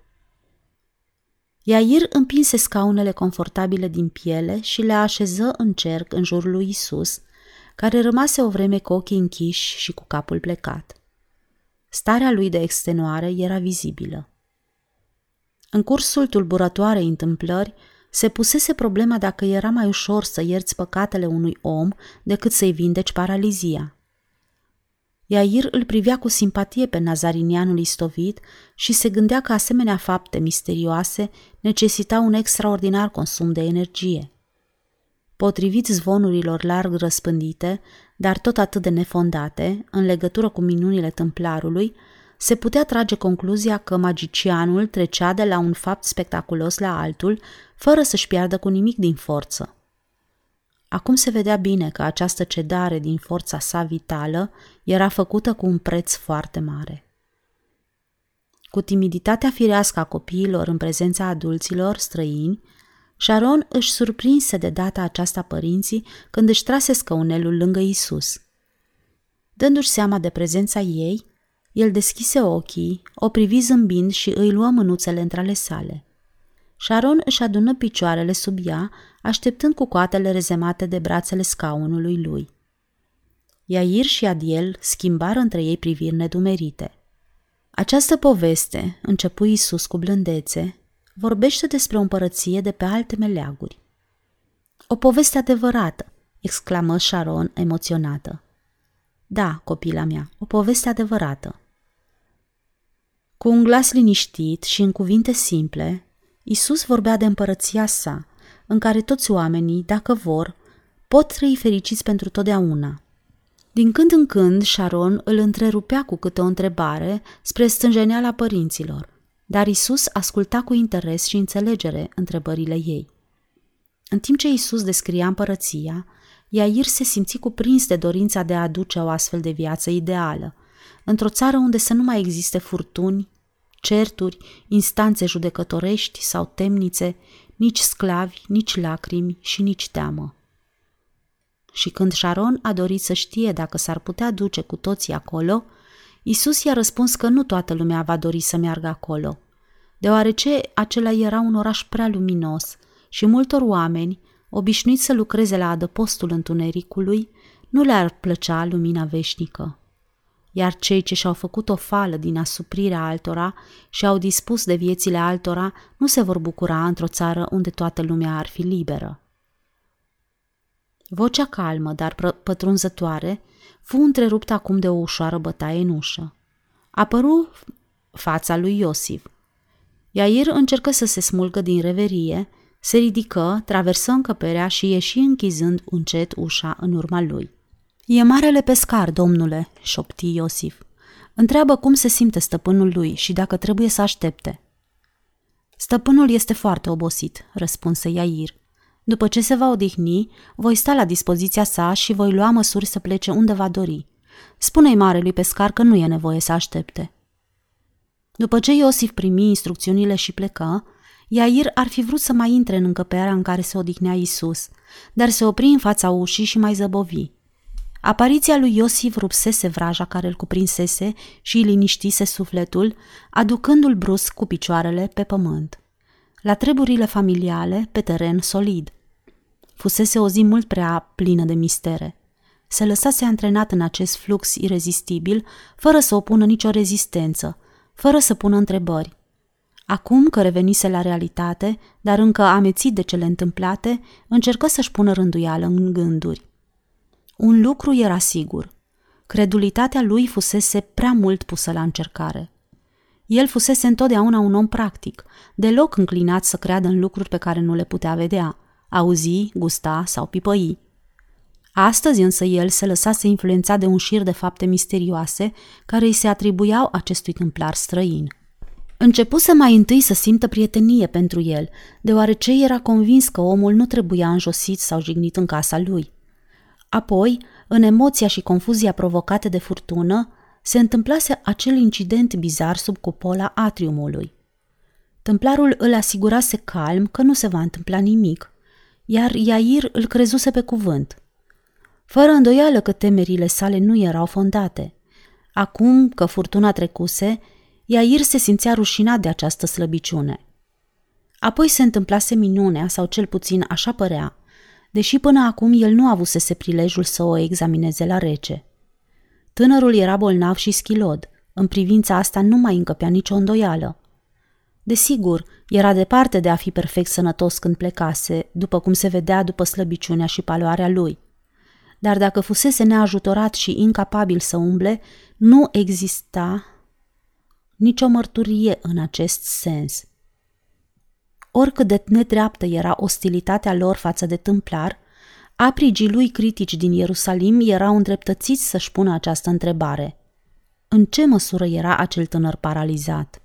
Iair împinse scaunele confortabile din piele și le așeză în cerc în jurul lui Isus, care rămase o vreme cu ochii închiși și cu capul plecat. Starea lui de extenuare era vizibilă. În cursul tulburătoarei întâmplări, se pusese problema dacă era mai ușor să ierți păcatele unui om decât să-i vindeci paralizia. Iair îl privea cu simpatie pe nazarinianul istovit și se gândea că asemenea fapte misterioase necesitau un extraordinar consum de energie. Potrivit zvonurilor larg răspândite, dar tot atât de nefondate, în legătură cu minunile tâmplarului, se putea trage concluzia că magicianul trecea de la un fapt spectaculos la altul, fără să-și piardă cu nimic din forță. Acum se vedea bine că această cedare din forța sa vitală era făcută cu un preț foarte mare. Cu timiditatea firească a copiilor în prezența adulților străini, Sharon își surprinse de data aceasta părinții când își trase scăunelul lângă Isus. Dându-și seama de prezența ei, el deschise ochii, o privi zâmbind și îi luă mânuțele între ale sale. Sharon își adună picioarele sub ea, așteptând cu coatele rezemate de brațele scaunului lui. Iair și Adiel schimbară între ei priviri nedumerite. Această poveste, începu Isus cu blândețe, vorbește despre o împărăție de pe alte meleaguri. O poveste adevărată, exclamă Sharon emoționată. Da, copila mea, o poveste adevărată. Cu un glas liniștit și în cuvinte simple, Isus vorbea de împărăția sa, în care toți oamenii, dacă vor, pot trăi fericiți pentru totdeauna. Din când în când, Sharon îl întrerupea cu câte o întrebare spre stânjeneala părinților, dar Isus asculta cu interes și înțelegere întrebările ei. În timp ce Isus descria împărăția, Iair se simți cuprins de dorința de a aduce o astfel de viață ideală, într-o țară unde să nu mai existe furtuni, certuri, instanțe judecătorești sau temnițe, nici sclavi, nici lacrimi și nici teamă. Și când Sharon a dorit să știe dacă s-ar putea duce cu toții acolo, Isus i-a răspuns că nu toată lumea va dori să meargă acolo, deoarece acela era un oraș prea luminos și multor oameni, obișnuiți să lucreze la adăpostul întunericului, nu le-ar plăcea lumina veșnică. Iar cei ce și-au făcut o fală din asuprirea altora și au dispus de viețile altora nu se vor bucura într-o țară unde toată lumea ar fi liberă. Vocea calmă, dar pătrunzătoare, fu întreruptă acum de o ușoară bătaie în ușă. Apăru fața lui Iosif. Iair încercă să se smulgă din reverie, se ridică, traversă încăperea și ieși închizând încet ușa în urma lui. E marele pescar, domnule, șopti Iosif. Întreabă cum se simte stăpânul lui și dacă trebuie să aștepte. Stăpânul este foarte obosit, răspunse Iair. După ce se va odihni, voi sta la dispoziția sa și voi lua măsuri să plece unde va dori. Spune-i marelui pescar că nu e nevoie să aștepte. După ce Iosif primi instrucțiunile și plecă, Iair ar fi vrut să mai intre în încăperea în care se odihnea Isus, dar se opri în fața ușii și mai zăbovi. Apariția lui Iosif rupsese vraja care îl cuprinsese și îi liniștise sufletul, aducându-l brusc cu picioarele pe pământ la treburile familiale pe teren solid. Fusese o zi mult prea plină de mistere. Se lăsase antrenat în acest flux irezistibil, fără să opună nicio rezistență, fără să pună întrebări. Acum că revenise la realitate, dar încă amețit de cele întâmplate, încercă să-și pună rânduială în gânduri. Un lucru era sigur. Credulitatea lui fusese prea mult pusă la încercare. El fusese întotdeauna un om practic, deloc înclinat să creadă în lucruri pe care nu le putea vedea, auzi, gusta sau pipăi. Astăzi însă el se lăsase influențat de un șir de fapte misterioase care îi se atribuiau acestui tâmplar străin. Începuse mai întâi să simtă prietenie pentru el, deoarece era convins că omul nu trebuia înjosit sau jignit în casa lui. Apoi, în emoția și confuzia provocate de furtună, se întâmplase acel incident bizar sub cupola atriumului. Tâmplarul îl asigurase calm că nu se va întâmpla nimic, iar Iair îl crezuse pe cuvânt. Fără îndoială că temerile sale nu erau fondate. Acum că furtuna trecuse, Iair se simțea rușinat de această slăbiciune. Apoi se întâmplase minunea, sau cel puțin așa părea, deși până acum el nu avusese prilejul să o examineze la rece – Tânărul era bolnav și schilod. În privința asta nu mai încăpea nicio îndoială. Desigur, era departe de a fi perfect sănătos când plecase, după cum se vedea după slăbiciunea și paloarea lui. Dar dacă fusese neajutorat și incapabil să umble, nu exista nicio mărturie în acest sens. Oricât de nedreaptă era ostilitatea lor față de tâmplar, Aprigii lui critici din Ierusalim erau îndreptățiți să-și pună această întrebare. În ce măsură era acel tânăr paralizat?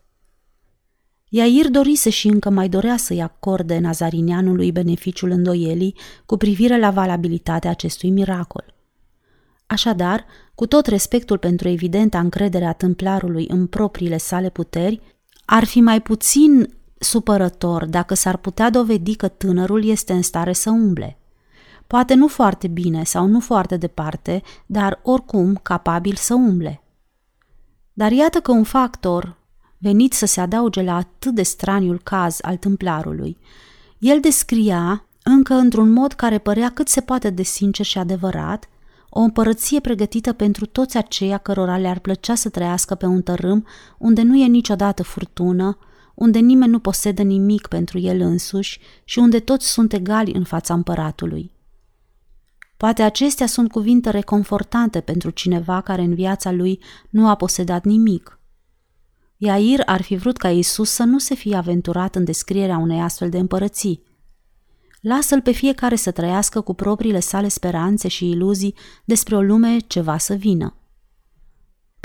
Iair dorise și încă mai dorea să-i acorde nazarineanului beneficiul îndoielii cu privire la valabilitatea acestui miracol. Așadar, cu tot respectul pentru evidenta încredere a tâmplarului în propriile sale puteri, Ar fi mai puțin supărător dacă s-ar putea dovedi că tânărul este în stare să umble. Poate nu foarte bine sau nu foarte departe, dar oricum capabil să umble. Dar iată că un factor, venit să se adauge la atât de straniul caz al tâmplarului, el descria, încă într-un mod care părea cât se poate de sincer și adevărat, o împărăție pregătită pentru toți aceia cărora le-ar plăcea să trăiască pe un tărâm unde nu e niciodată furtună, unde nimeni nu posedă nimic pentru el însuși și unde toți sunt egali în fața împăratului. Poate acestea sunt cuvinte reconfortante pentru cineva care în viața lui nu a posedat nimic. Iair ar fi vrut ca Isus să nu se fie aventurat în descrierea unei astfel de împărății. Lasă-l pe fiecare să trăiască cu propriile sale speranțe și iluzii despre o lume ce va să vină.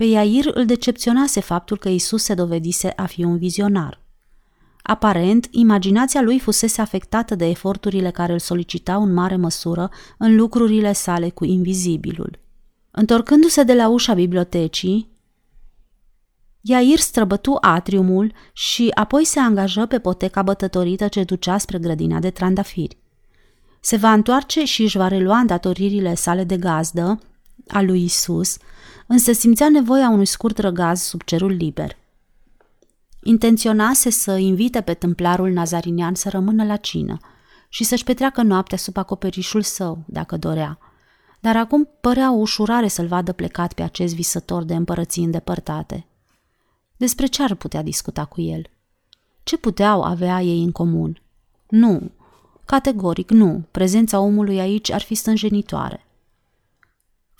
Pe Iair îl decepționase faptul că Isus se dovedise a fi un vizionar. Aparent, imaginația lui fusese afectată de eforturile care îl solicitau în mare măsură în lucrurile sale cu invizibilul. Întorcându-se de la ușa bibliotecii, Iair străbătu atriumul și apoi se angajă pe poteca bătătorită ce ducea spre grădina de trandafiri. Se va întoarce și își va relua îndatoririle sale de gazdă a lui Isus, însă simțea nevoia unui scurt răgaz sub cerul liber. Intenționase să invite pe templarul nazarinian să rămână la cină și să-și petreacă noaptea sub acoperișul său, dacă dorea. Dar acum părea o ușurare să-l vadă plecat pe acest visător de împărății îndepărtate. Despre ce ar putea discuta cu el? Ce puteau avea ei în comun? Nu, categoric nu, prezența omului aici ar fi stânjenitoare.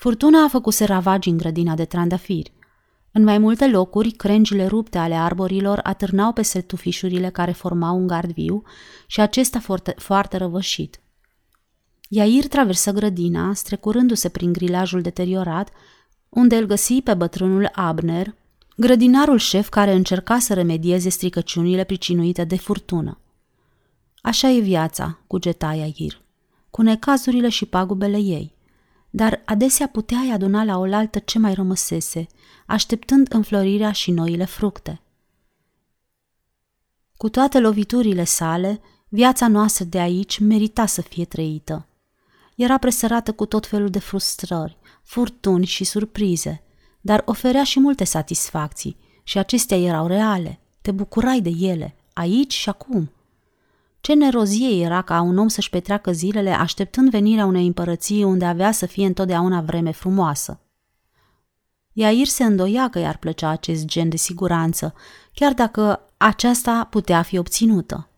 Furtuna a făcut ravagi în grădina de trandafiri. În mai multe locuri, crengile rupte ale arborilor atârnau pe tufișurile care formau un gard viu și acesta foarte, foarte răvășit. Iair traversă grădina, strecurându-se prin grilajul deteriorat, unde îl găsi pe bătrânul Abner, grădinarul șef care încerca să remedieze stricăciunile pricinuite de furtună. Așa e viața, cugeta Iair, cu necazurile și pagubele ei – dar adesea puteai aduna la oaltă ce mai rămăsese, așteptând înflorirea și noile fructe. Cu toate loviturile sale, viața noastră de aici merita să fie trăită. Era presărată cu tot felul de frustrări, furtuni și surprize, dar oferea și multe satisfacții și acestea erau reale. Te bucurai de ele, aici și acum – ce nerozie era ca un om să-și petreacă zilele așteptând venirea unei împărății unde avea să fie întotdeauna vreme frumoasă. Iair se îndoia că i-ar plăcea acest gen de siguranță, chiar dacă aceasta putea fi obținută.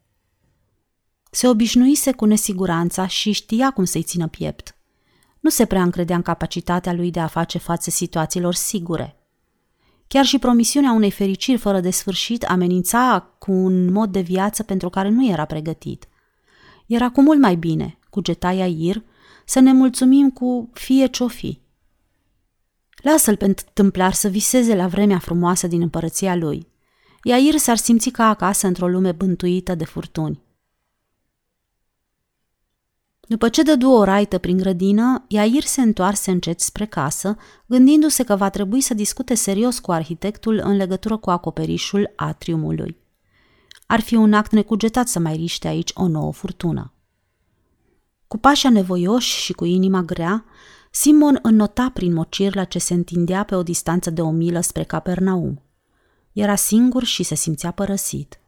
Se obișnuise cu nesiguranța și știa cum să-i țină piept. Nu se prea încredea în capacitatea lui de a face față situațiilor sigure – Chiar și promisiunea unei fericiri fără de sfârșit amenința cu un mod de viață pentru care nu era pregătit. Era cu mult mai bine, cu getaia Ir, să ne mulțumim cu fie ce-o fi. Lasă-l pe întâmplar să viseze la vremea frumoasă din împărăția lui. Iair s-ar simți ca acasă într-o lume bântuită de furtuni. După ce dădu o raită prin grădină, Iair se întoarse încet spre casă, gândindu-se că va trebui să discute serios cu arhitectul în legătură cu acoperișul atriumului. Ar fi un act necugetat să mai riște aici o nouă furtună. Cu pașa nevoioși și cu inima grea, Simon înnota prin mocirla ce se întindea pe o distanță de o milă spre Capernaum. Era singur și se simțea părăsit.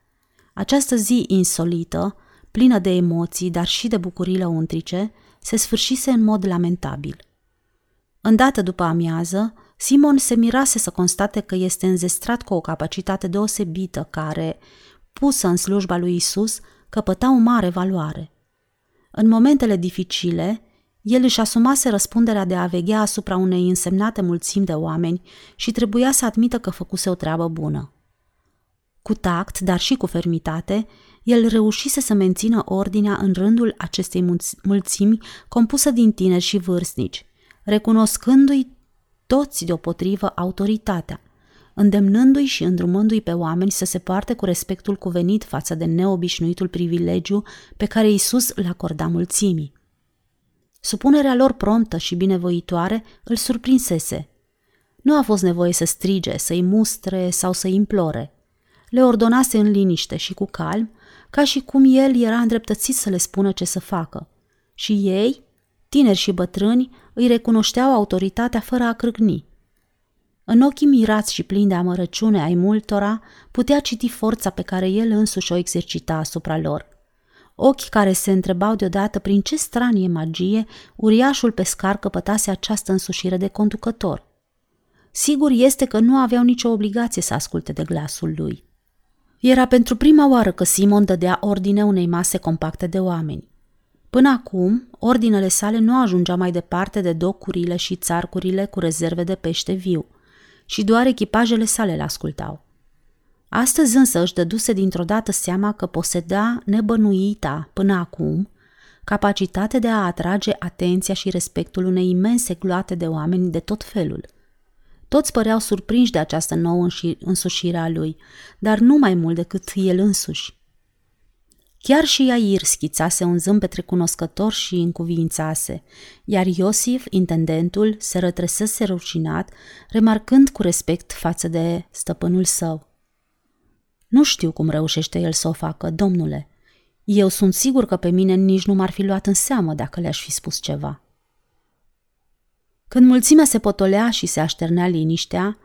Această zi insolită, plină de emoții, dar și de bucurii lăuntrice, se sfârșise în mod lamentabil. Îndată după amiază, Simon se mirase să constate că este înzestrat cu o capacitate deosebită care, pusă în slujba lui Isus, căpăta o mare valoare. În momentele dificile, el își asumase răspunderea de a veghea asupra unei însemnate mulțimi de oameni și trebuia să admită că făcuse o treabă bună. Cu tact, dar și cu fermitate, el reușise să mențină ordinea în rândul acestei mulțimi compusă din tineri și vârstnici, recunoscându-i toți deopotrivă autoritatea, îndemnându-i și îndrumându-i pe oameni să se poarte cu respectul cuvenit față de neobișnuitul privilegiu pe care Isus îl acorda mulțimii. Supunerea lor promptă și binevoitoare îl surprinsese. Nu a fost nevoie să strige, să-i mustre sau să-i implore – le ordonase în liniște și cu calm, ca și cum el era îndreptățit să le spună ce să facă. Și ei, tineri și bătrâni, îi recunoșteau autoritatea fără a crâgni. În ochii mirați și plini de amărăciune ai multora, putea citi forța pe care el însuși o exercita asupra lor. Ochi care se întrebau deodată prin ce stranie magie uriașul pescar căpătase această însușire de conducător. Sigur este că nu aveau nicio obligație să asculte de glasul lui. Era pentru prima oară că Simon dădea ordine unei mase compacte de oameni. Până acum, ordinele sale nu ajungea mai departe de docurile și țarcurile cu rezerve de pește viu și doar echipajele sale le ascultau. Astăzi însă își dăduse dintr-o dată seama că poseda nebănuita până acum capacitate de a atrage atenția și respectul unei imense gloate de oameni de tot felul – toți păreau surprinși de această nouă însușire a lui, dar nu mai mult decât el însuși. Chiar și Iair schițase un zâmbet recunoscător și încuvințase, iar Iosif, intendentul, se rătresese rușinat, remarcând cu respect față de stăpânul său. Nu știu cum reușește el să o facă, domnule. Eu sunt sigur că pe mine nici nu m-ar fi luat în seamă dacă le-aș fi spus ceva. Când mulțimea se potolea și se așternea liniștea,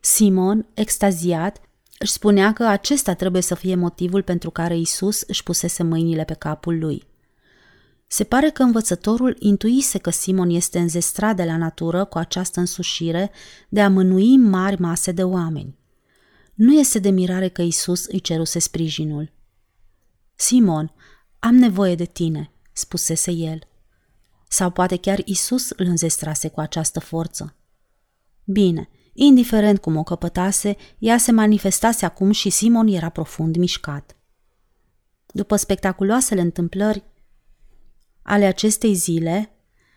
Simon, extaziat, își spunea că acesta trebuie să fie motivul pentru care Isus își pusese mâinile pe capul lui. Se pare că învățătorul intuise că Simon este înzestrat de la natură cu această însușire de a mânui mari mase de oameni. Nu este de mirare că Isus îi ceruse sprijinul. Simon, am nevoie de tine, spusese el. Sau poate chiar Isus îl înzestrase cu această forță. Bine, indiferent cum o căpătase, ea se manifestase acum și Simon era profund mișcat. După spectaculoasele întâmplări ale acestei zile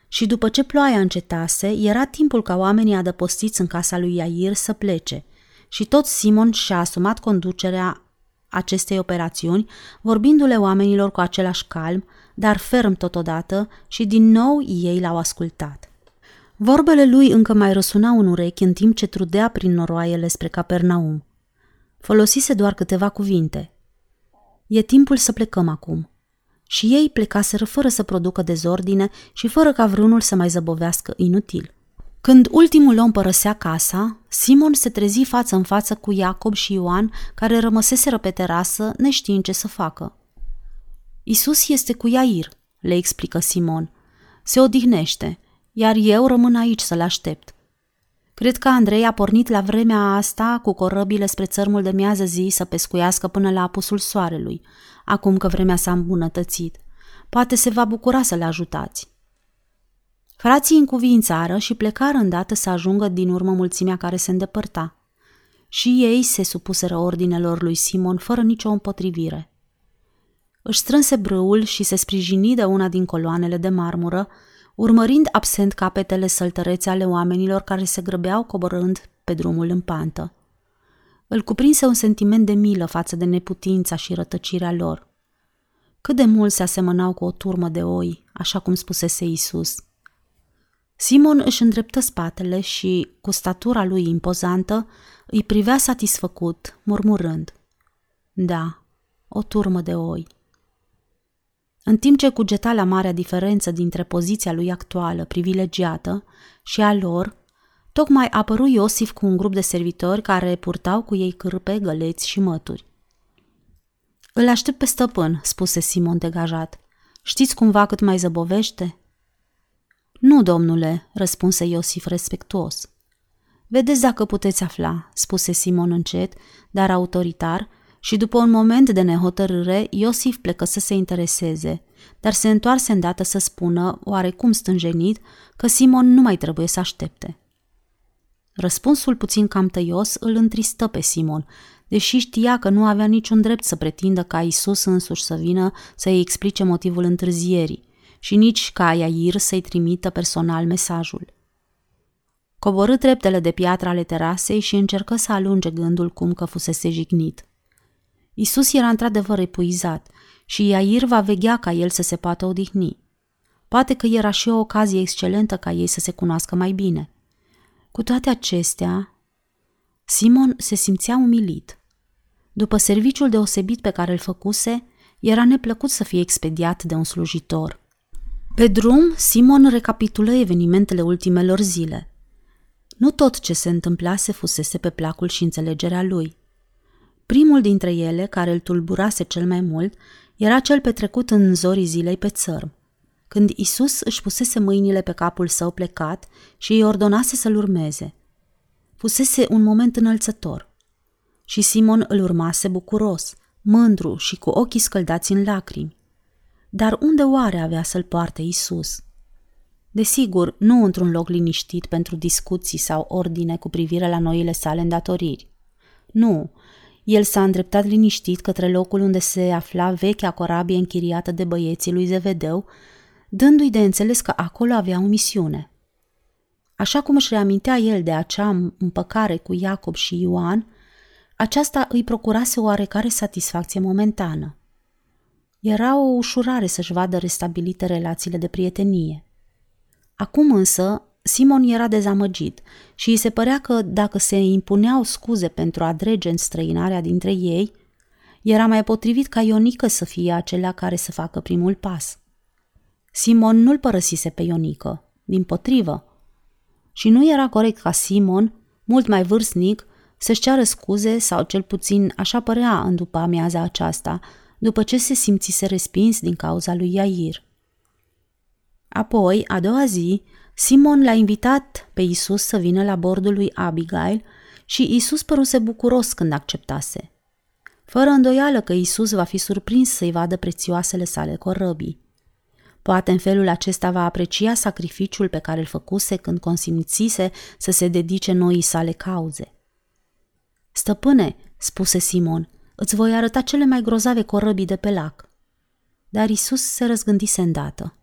și după ce ploaia încetase, era timpul ca oamenii adăpostiți în casa lui Iair să plece și tot Simon și-a asumat conducerea acestei operațiuni, vorbindu-le oamenilor cu același calm, dar ferm totodată și din nou ei l-au ascultat. Vorbele lui încă mai răsunau în urechi în timp ce trudea prin noroaiele spre Capernaum. Folosise doar câteva cuvinte. E timpul să plecăm acum. Și ei plecaseră fără să producă dezordine și fără ca vreunul să mai zăbovească inutil. Când ultimul om părăsea casa, Simon se trezi față în față cu Iacob și Ioan, care rămăseseră pe terasă, neștiind ce să facă. Isus este cu Iair, le explică Simon. Se odihnește, iar eu rămân aici să-l aștept. Cred că Andrei a pornit la vremea asta cu corăbile spre țărmul de miază zi să pescuiască până la apusul soarelui, acum că vremea s-a îmbunătățit. Poate se va bucura să le ajutați. Frații încuvințară și plecară îndată să ajungă din urmă mulțimea care se îndepărta. Și ei se supuseră ordinelor lui Simon fără nicio împotrivire. Își strânse brâul și se sprijini de una din coloanele de marmură, urmărind absent capetele săltărețe ale oamenilor care se grăbeau coborând pe drumul în pantă. Îl cuprinse un sentiment de milă față de neputința și rătăcirea lor. Cât de mult se asemănau cu o turmă de oi, așa cum spusese Isus. Simon își îndreptă spatele și, cu statura lui impozantă, îi privea satisfăcut, murmurând. Da, o turmă de oi. În timp ce cugeta la marea diferență dintre poziția lui actuală, privilegiată, și a lor, tocmai apăru Iosif cu un grup de servitori care purtau cu ei cârpe, găleți și mături. Îl aștept pe stăpân, spuse Simon degajat. Știți cumva cât mai zăbovește? Nu, domnule, răspunse Iosif respectuos. Vedeți dacă puteți afla, spuse Simon încet, dar autoritar, și după un moment de nehotărâre, Iosif plecă să se intereseze, dar se întoarse îndată să spună, oarecum stânjenit, că Simon nu mai trebuie să aștepte. Răspunsul puțin cam tăios îl întristă pe Simon, deși știa că nu avea niciun drept să pretindă ca Isus însuși să vină să-i explice motivul întârzierii și nici ca Iair să-i trimită personal mesajul. Coborâ treptele de piatră ale terasei și încercă să alunge gândul cum că fusese jignit. Isus era într-adevăr epuizat și Iair va veghea ca el să se poată odihni. Poate că era și o ocazie excelentă ca ei să se cunoască mai bine. Cu toate acestea, Simon se simțea umilit. După serviciul deosebit pe care îl făcuse, era neplăcut să fie expediat de un slujitor. Pe drum, Simon recapitulă evenimentele ultimelor zile. Nu tot ce se întâmplase fusese pe placul și înțelegerea lui. Primul dintre ele, care îl tulburase cel mai mult, era cel petrecut în zorii zilei pe țărm, când Isus își pusese mâinile pe capul său plecat și îi ordonase să-l urmeze. Fusese un moment înălțător. Și Simon îl urmase bucuros, mândru și cu ochii scăldați în lacrimi. Dar unde oare avea să-l poarte Isus? Desigur, nu într-un loc liniștit pentru discuții sau ordine cu privire la noile sale îndatoriri. Nu, el s-a îndreptat liniștit către locul unde se afla vechea corabie închiriată de băieții lui Zevedeu, dându-i de înțeles că acolo avea o misiune. Așa cum își reamintea el de acea împăcare cu Iacob și Ioan, aceasta îi procurase o oarecare satisfacție momentană. Era o ușurare să-și vadă restabilite relațiile de prietenie. Acum însă, Simon era dezamăgit și îi se părea că dacă se impuneau scuze pentru a drege înstrăinarea dintre ei, era mai potrivit ca Ionică să fie acelea care să facă primul pas. Simon nu-l părăsise pe Ionică, din potrivă. Și nu era corect ca Simon, mult mai vârstnic, să-și ceară scuze sau cel puțin așa părea în după amiaza aceasta, după ce se simțise respins din cauza lui Iair. Apoi, a doua zi, Simon l-a invitat pe Isus să vină la bordul lui Abigail și Isus păruse bucuros când acceptase. Fără îndoială că Isus va fi surprins să-i vadă prețioasele sale corăbii. Poate în felul acesta va aprecia sacrificiul pe care îl făcuse când consimțise să se dedice noii sale cauze. Stăpâne, spuse Simon, îți voi arăta cele mai grozave corăbii de pe lac. Dar Isus se răzgândise îndată.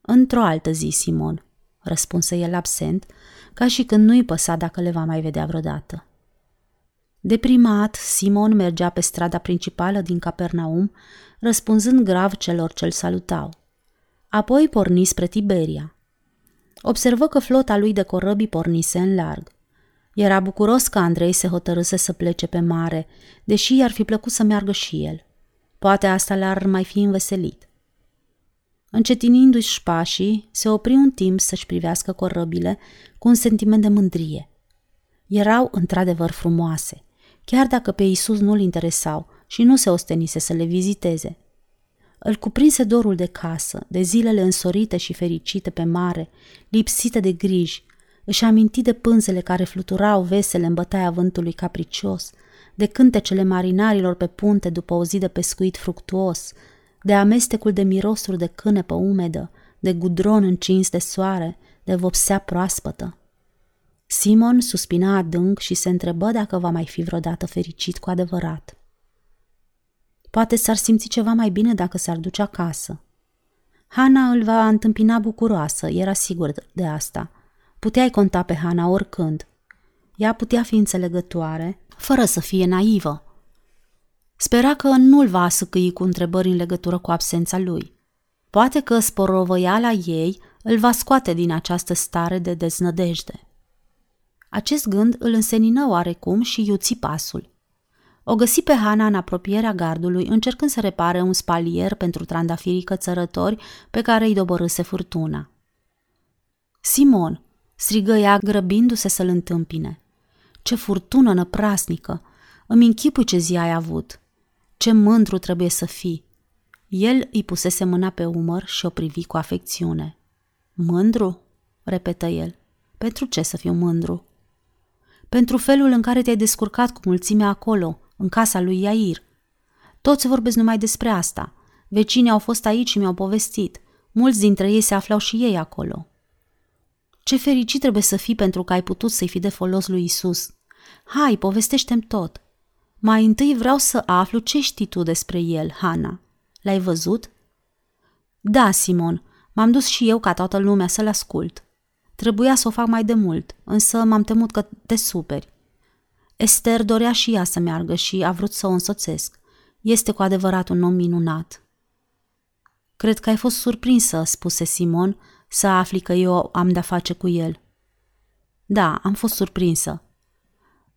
Într-o altă zi, Simon, răspunse el absent, ca și când nu-i păsa dacă le va mai vedea vreodată. Deprimat, Simon mergea pe strada principală din Capernaum, răspunzând grav celor ce-l salutau. Apoi porni spre Tiberia. Observă că flota lui de corăbii pornise în larg. Era bucuros că Andrei se hotărâse să plece pe mare, deși i-ar fi plăcut să meargă și el. Poate asta l-ar mai fi înveselit. Încetinindu-și șpașii, se opri un timp să-și privească corăbile cu un sentiment de mândrie. Erau într-adevăr frumoase, chiar dacă pe Isus nu-l interesau și nu se ostenise să le viziteze. Îl cuprinse dorul de casă, de zilele însorite și fericite pe mare, lipsite de griji, își aminti de pânzele care fluturau vesele în bătaia vântului capricios, de cântecele marinarilor pe punte după o zi de pescuit fructuos, de amestecul de mirosuri de cânepă umedă, de gudron încins de soare, de vopsea proaspătă. Simon suspina adânc și se întrebă dacă va mai fi vreodată fericit cu adevărat. Poate s-ar simți ceva mai bine dacă s-ar duce acasă. Hana îl va întâmpina bucuroasă, era sigur de asta. Puteai conta pe Hana oricând. Ea putea fi înțelegătoare, fără să fie naivă. Spera că nu-l va asăcăi cu întrebări în legătură cu absența lui. Poate că sporovăiala ei îl va scoate din această stare de deznădejde. Acest gând îl însenină oarecum și iuți pasul. O găsi pe Hana în apropierea gardului, încercând să repare un spalier pentru trandafirii cățărători pe care îi dobărâse furtuna. Simon, strigă ea grăbindu-se să-l întâmpine. Ce furtună năprasnică! Îmi închipui ce zi ai avut. Ce mândru trebuie să fii! El îi pusese mâna pe umăr și o privi cu afecțiune. Mândru? repetă el. Pentru ce să fiu mândru? Pentru felul în care te-ai descurcat cu mulțimea acolo, în casa lui Iair. Toți vorbesc numai despre asta. Vecinii au fost aici și mi-au povestit. Mulți dintre ei se aflau și ei acolo. Ce fericit trebuie să fii pentru că ai putut să-i fi de folos lui Isus. Hai, povestește-mi tot. Mai întâi vreau să aflu ce știi tu despre el, Hana. L-ai văzut? Da, Simon, m-am dus și eu ca toată lumea să-l ascult. Trebuia să o fac mai de mult, însă m-am temut că te superi. Esther dorea și ea să meargă și a vrut să o însoțesc. Este cu adevărat un om minunat. Cred că ai fost surprinsă, spuse Simon, să afli că eu am de-a face cu el. Da, am fost surprinsă.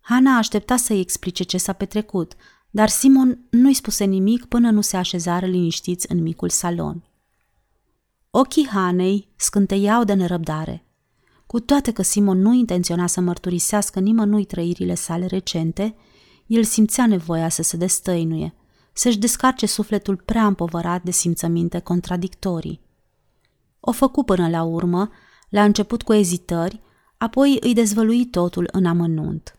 Hana aștepta să-i explice ce s-a petrecut, dar Simon nu-i spuse nimic până nu se așezară liniștiți în micul salon. Ochii Hanei scânteiau de nerăbdare. Cu toate că Simon nu intenționa să mărturisească nimănui trăirile sale recente, el simțea nevoia să se destăinuie, să-și descarce sufletul prea împovărat de simțăminte contradictorii. O făcu până la urmă, la început cu ezitări, apoi îi dezvălui totul în amănunt.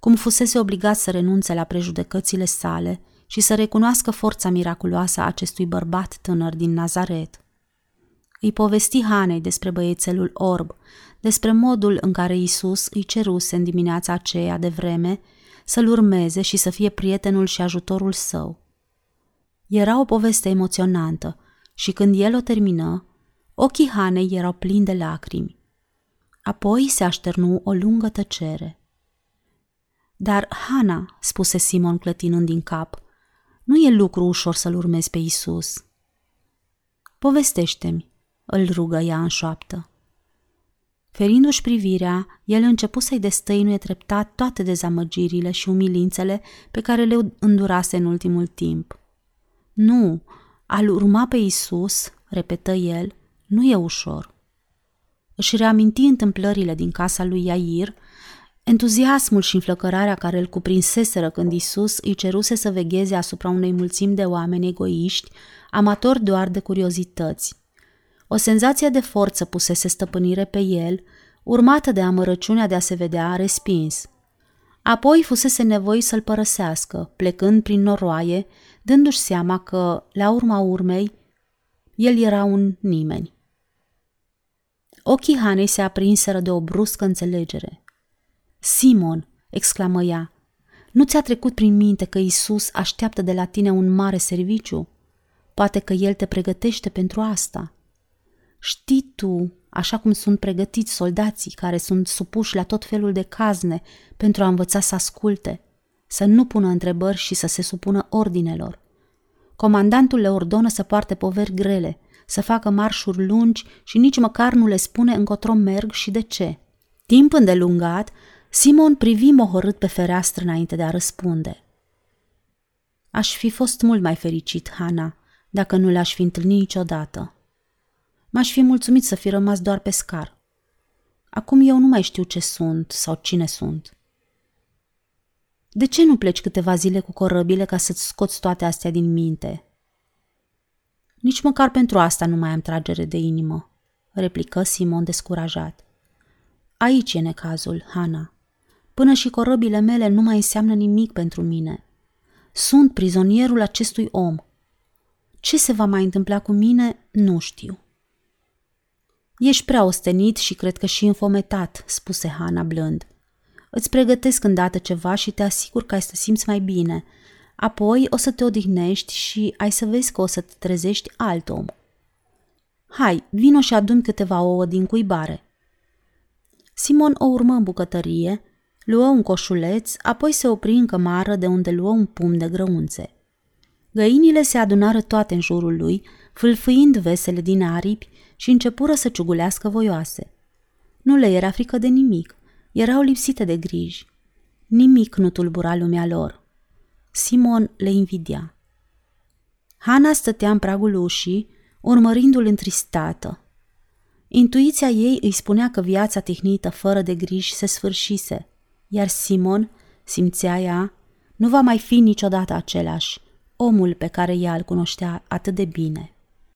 Cum fusese obligat să renunțe la prejudecățile sale și să recunoască forța miraculoasă a acestui bărbat tânăr din Nazaret. Îi povesti Hanei despre băiețelul orb, despre modul în care Isus îi ceruse în dimineața aceea de vreme să-l urmeze și să fie prietenul și ajutorul său. Era o poveste emoționantă și când el o termină, ochii Hanei erau plini de lacrimi. Apoi se așternu o lungă tăcere. Dar, Hana, spuse Simon clătinând din cap, nu e lucru ușor să-l urmezi pe Isus. Povestește-mi, îl rugă ea în șoaptă. Ferindu-și privirea, el începu să-i destăinuie treptat toate dezamăgirile și umilințele pe care le îndurase în ultimul timp. Nu, al urma pe Isus, repetă el, nu e ușor. Își reaminti întâmplările din casa lui Iair, entuziasmul și înflăcărarea care îl cuprinseseră când Isus îi ceruse să vegheze asupra unei mulțimi de oameni egoiști, amatori doar de curiozități. O senzație de forță pusese stăpânire pe el, urmată de amărăciunea de a se vedea respins. Apoi fusese nevoit să-l părăsească, plecând prin noroaie, dându-și seama că, la urma urmei, el era un nimeni. Ochii Hanei se aprinseră de o bruscă înțelegere. Simon, exclamă ea, nu ți-a trecut prin minte că Isus așteaptă de la tine un mare serviciu? Poate că El te pregătește pentru asta. Știi tu, așa cum sunt pregătiți soldații care sunt supuși la tot felul de cazne pentru a învăța să asculte, să nu pună întrebări și să se supună ordinelor. Comandantul le ordonă să poarte poveri grele, să facă marșuri lungi și nici măcar nu le spune încotro merg și de ce. Timp îndelungat, Simon privi mohorât pe fereastră înainte de a răspunde. Aș fi fost mult mai fericit, Hana, dacă nu le-aș fi întâlnit niciodată. M-aș fi mulțumit să fi rămas doar pe scar. Acum eu nu mai știu ce sunt sau cine sunt. De ce nu pleci câteva zile cu corăbile ca să-ți scoți toate astea din minte? Nici măcar pentru asta nu mai am tragere de inimă, replică Simon descurajat. Aici e necazul, Hana. Până și corăbile mele nu mai înseamnă nimic pentru mine. Sunt prizonierul acestui om. Ce se va mai întâmpla cu mine, nu știu. Ești prea ostenit și cred că și înfometat, spuse Hana blând. Îți pregătesc îndată ceva și te asigur că ai să simți mai bine. Apoi o să te odihnești și ai să vezi că o să te trezești alt om. Hai, vino și adun câteva ouă din cuibare. Simon o urmă în bucătărie, luă un coșuleț, apoi se opri în cămară de unde luă un pum de grăunțe. Găinile se adunară toate în jurul lui, fâlfâind vesele din aripi și începură să ciugulească voioase. Nu le era frică de nimic, erau lipsite de griji. Nimic nu tulbura lumea lor. Simon le invidia. Hana stătea în pragul ușii, urmărindu-l întristată. Intuiția ei îi spunea că viața tehnită fără de griji se sfârșise, iar Simon, simțea ea, nu va mai fi niciodată același, omul pe care ea îl cunoștea atât de bine.